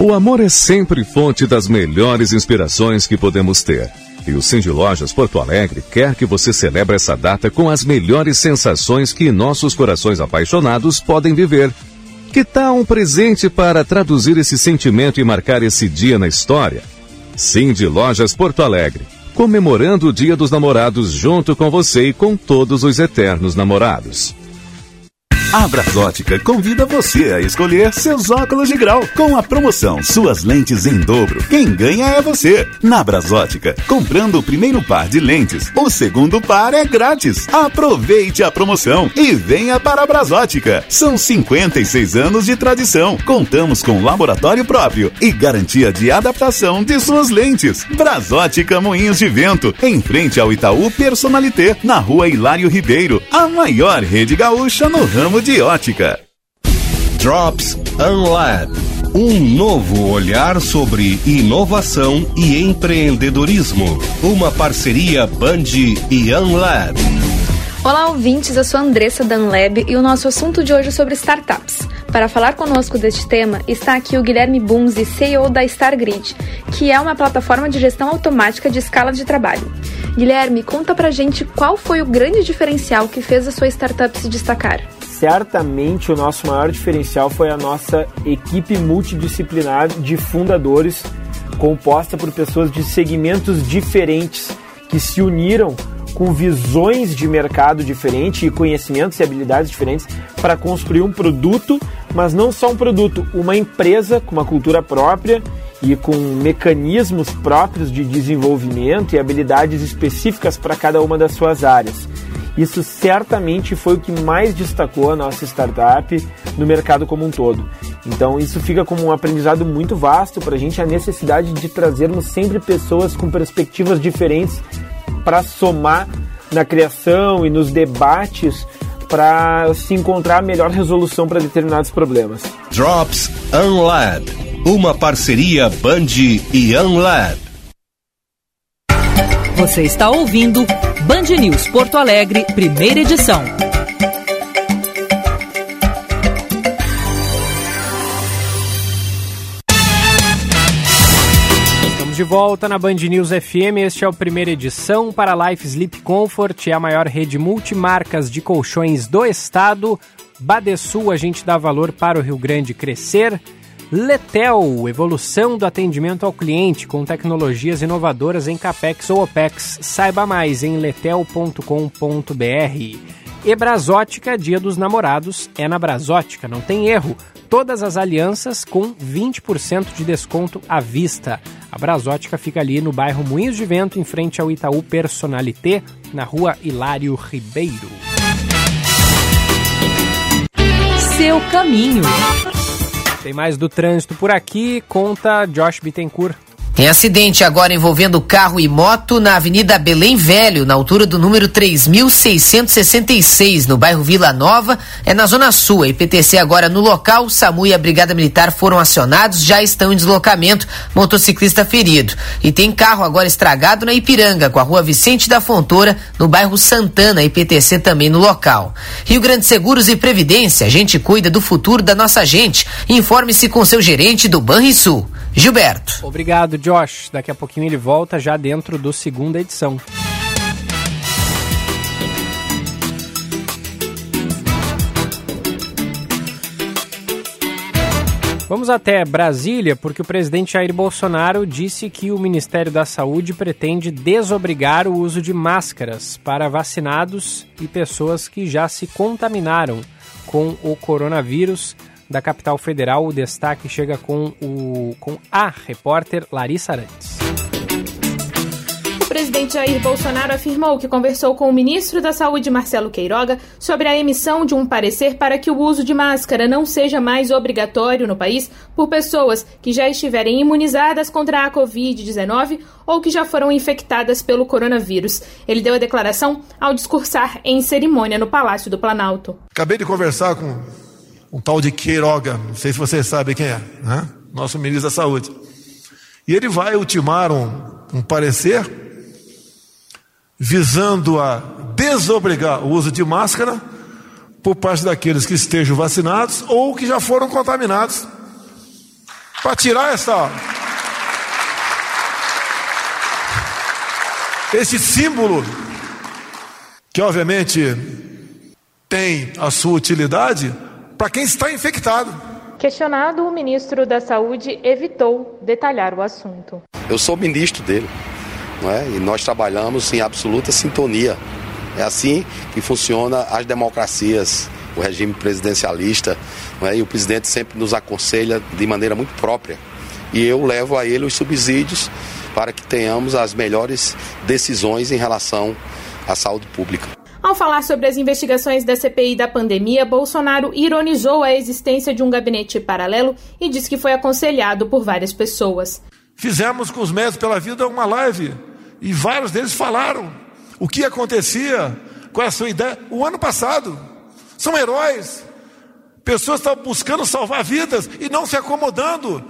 O amor é sempre fonte das melhores inspirações que podemos ter. E o Cindy Lojas Porto Alegre quer que você celebre essa data com as melhores sensações que nossos corações apaixonados podem viver. Que tal um presente para traduzir esse sentimento e marcar esse dia na história? Cindy Lojas Porto Alegre, comemorando o Dia dos Namorados junto com você e com todos os eternos namorados. A Brasótica convida você a escolher seus óculos de grau com a promoção Suas Lentes em Dobro. Quem ganha é você. Na Brasótica, comprando o primeiro par de lentes, o segundo par é grátis. Aproveite a promoção e venha para a Brasótica. São 56 anos de tradição. Contamos com laboratório próprio e garantia de adaptação de suas lentes. Brasótica Moinhos de Vento, em frente ao Itaú Personalité, na rua Hilário Ribeiro, a maior rede gaúcha no ramo de ótica. Drops Unlab. Um novo olhar sobre inovação e empreendedorismo. Uma parceria Band e Unlab. Olá, ouvintes. Eu sou a Andressa Danlab e o nosso assunto de hoje é sobre startups. Para falar conosco deste tema, está aqui o Guilherme Bunzi, CEO da StarGrid, que é uma plataforma de gestão automática de escala de trabalho. Guilherme, conta pra gente qual foi o grande diferencial que fez a sua startup se destacar certamente o nosso maior diferencial foi a nossa equipe multidisciplinar de fundadores, composta por pessoas de segmentos diferentes que se uniram com visões de mercado diferentes e conhecimentos e habilidades diferentes para construir um produto, mas não só um produto, uma empresa com uma cultura própria e com mecanismos próprios de desenvolvimento e habilidades específicas para cada uma das suas áreas. Isso certamente foi o que mais destacou a nossa startup no mercado como um todo. Então, isso fica como um aprendizado muito vasto para a gente, a necessidade de trazermos sempre pessoas com perspectivas diferentes para somar na criação e nos debates para se encontrar a melhor resolução para determinados problemas. Drops Unlab, uma parceria Band e Unlab. Você está ouvindo Band News Porto Alegre, primeira edição. Estamos de volta na Band News FM. Este é o primeira edição para Life Sleep Comfort, é a maior rede multimarcas de colchões do estado. Badesul, a gente dá valor para o Rio Grande crescer. Letel, evolução do atendimento ao cliente com tecnologias inovadoras em CAPEX ou OPEX. Saiba mais em letel.com.br. E Brasótica, Dia dos Namorados, é na Brasótica, não tem erro. Todas as alianças com 20% de desconto à vista. A Brasótica fica ali no bairro Moinhos de Vento, em frente ao Itaú Personalité, na rua Hilário Ribeiro. Seu caminho. Tem mais do trânsito por aqui, conta Josh Bittencourt. Tem acidente agora envolvendo carro e moto na Avenida Belém Velho, na altura do número 3666, no bairro Vila Nova, é na Zona Sul. A IPTC agora no local, SAMU e a Brigada Militar foram acionados, já estão em deslocamento, motociclista ferido. E tem carro agora estragado na Ipiranga, com a rua Vicente da Fontoura, no bairro Santana, IPTC também no local. Rio Grande Seguros e Previdência, a gente cuida do futuro da nossa gente. Informe-se com seu gerente do Banrisul. Gilberto. Obrigado, Josh. Daqui a pouquinho ele volta já dentro do segunda edição. Vamos até Brasília, porque o presidente Jair Bolsonaro disse que o Ministério da Saúde pretende desobrigar o uso de máscaras para vacinados e pessoas que já se contaminaram com o coronavírus da capital federal. O destaque chega com, o, com a repórter Larissa Arantes. O presidente Jair Bolsonaro afirmou que conversou com o ministro da Saúde, Marcelo Queiroga, sobre a emissão de um parecer para que o uso de máscara não seja mais obrigatório no país por pessoas que já estiverem imunizadas contra a Covid-19 ou que já foram infectadas pelo coronavírus. Ele deu a declaração ao discursar em cerimônia no Palácio do Planalto. Acabei de conversar com um tal de Queiroga, não sei se vocês sabem quem é, né? nosso ministro da Saúde. E ele vai ultimar um, um parecer visando a desobrigar o uso de máscara por parte daqueles que estejam vacinados ou que já foram contaminados. Para tirar essa. Esse símbolo, que obviamente tem a sua utilidade, para quem está infectado. Questionado, o ministro da Saúde evitou detalhar o assunto. Eu sou ministro dele, não é? e nós trabalhamos em absoluta sintonia. É assim que funciona as democracias, o regime presidencialista, não é? e o presidente sempre nos aconselha de maneira muito própria. E eu levo a ele os subsídios para que tenhamos as melhores decisões em relação à saúde pública. Ao falar sobre as investigações da CPI da pandemia, Bolsonaro ironizou a existência de um gabinete paralelo e disse que foi aconselhado por várias pessoas. Fizemos com os médicos pela vida uma live e vários deles falaram o que acontecia, qual a sua ideia. O ano passado, são heróis, pessoas estão buscando salvar vidas e não se acomodando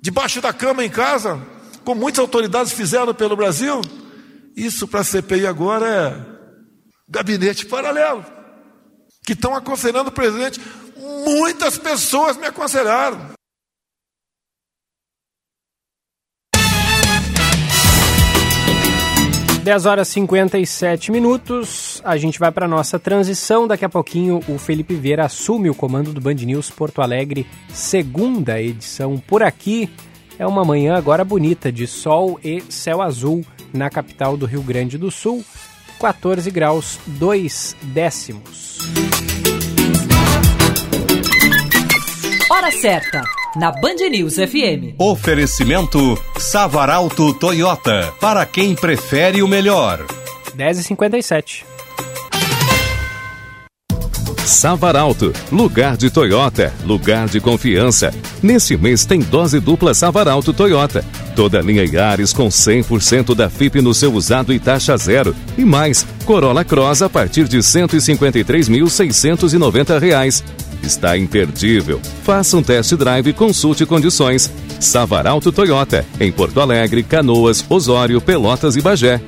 debaixo da cama em casa, como muitas autoridades fizeram pelo Brasil. Isso para a CPI agora é gabinete paralelo, que estão aconselhando o presidente. Muitas pessoas me aconselharam. Dez horas e 57 minutos. A gente vai para nossa transição. Daqui a pouquinho o Felipe Vieira assume o comando do Band News Porto Alegre, segunda edição. Por aqui é uma manhã agora bonita de sol e céu azul na capital do Rio Grande do Sul. 14 graus 2 décimos. Hora certa, na Band News FM. Oferecimento Savaralto Toyota, para quem prefere o melhor. 10h57. Savaralto, lugar de Toyota, lugar de confiança. Nesse mês tem dose dupla Savaralto Toyota. Toda linha Yaris com 100% da FIP no seu usado e taxa zero. E mais, Corolla Cross a partir de R$ 153.690. Está imperdível. Faça um test drive e consulte condições. Savaralto Toyota, em Porto Alegre, Canoas, Osório, Pelotas e Bagé.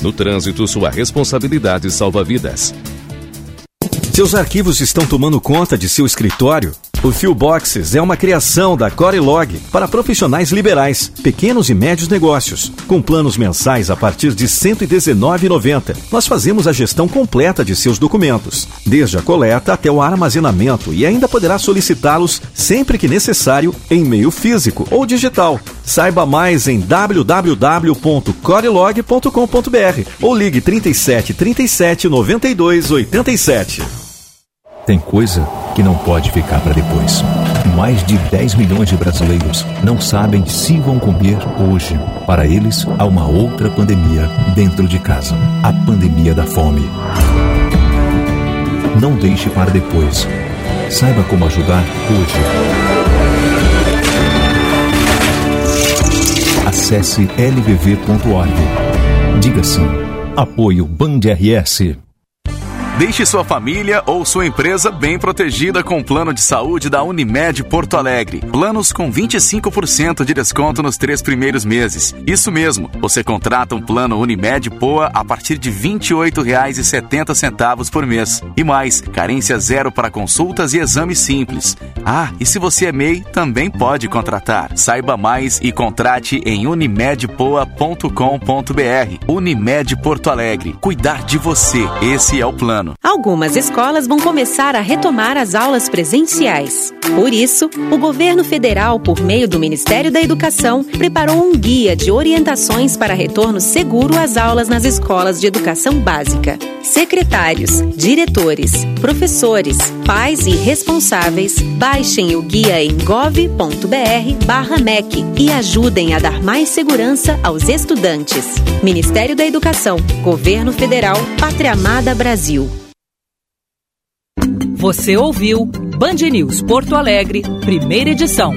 No trânsito, sua responsabilidade salva vidas. Seus arquivos estão tomando conta de seu escritório? O Filboxes é uma criação da Corelog para profissionais liberais, pequenos e médios negócios. Com planos mensais a partir de R$ 119,90, nós fazemos a gestão completa de seus documentos, desde a coleta até o armazenamento e ainda poderá solicitá-los sempre que necessário em meio físico ou digital. Saiba mais em www.corelog.com.br ou ligue 37 37 92 87. Tem coisa que não pode ficar para depois. Mais de 10 milhões de brasileiros não sabem se vão comer hoje. Para eles, há uma outra pandemia dentro de casa a pandemia da fome. Não deixe para depois. Saiba como ajudar hoje. Acesse lvv.org. Diga sim. Apoio Band RS. Deixe sua família ou sua empresa bem protegida com o plano de saúde da Unimed Porto Alegre. Planos com 25% de desconto nos três primeiros meses. Isso mesmo, você contrata um plano Unimed Poa a partir de R$ 28,70 por mês. E mais, carência zero para consultas e exames simples. Ah, e se você é MEI, também pode contratar. Saiba mais e contrate em unimedpoa.com.br. Unimed Porto Alegre. Cuidar de você. Esse é o plano ano. Algumas escolas vão começar a retomar as aulas presenciais. Por isso, o governo federal, por meio do Ministério da Educação, preparou um guia de orientações para retorno seguro às aulas nas escolas de educação básica. Secretários, diretores, professores, pais e responsáveis, baixem o guia em gov.br/mec e ajudem a dar mais segurança aos estudantes. Ministério da Educação, Governo Federal, Pátria Amada Brasil. Você ouviu Band News Porto Alegre, primeira edição.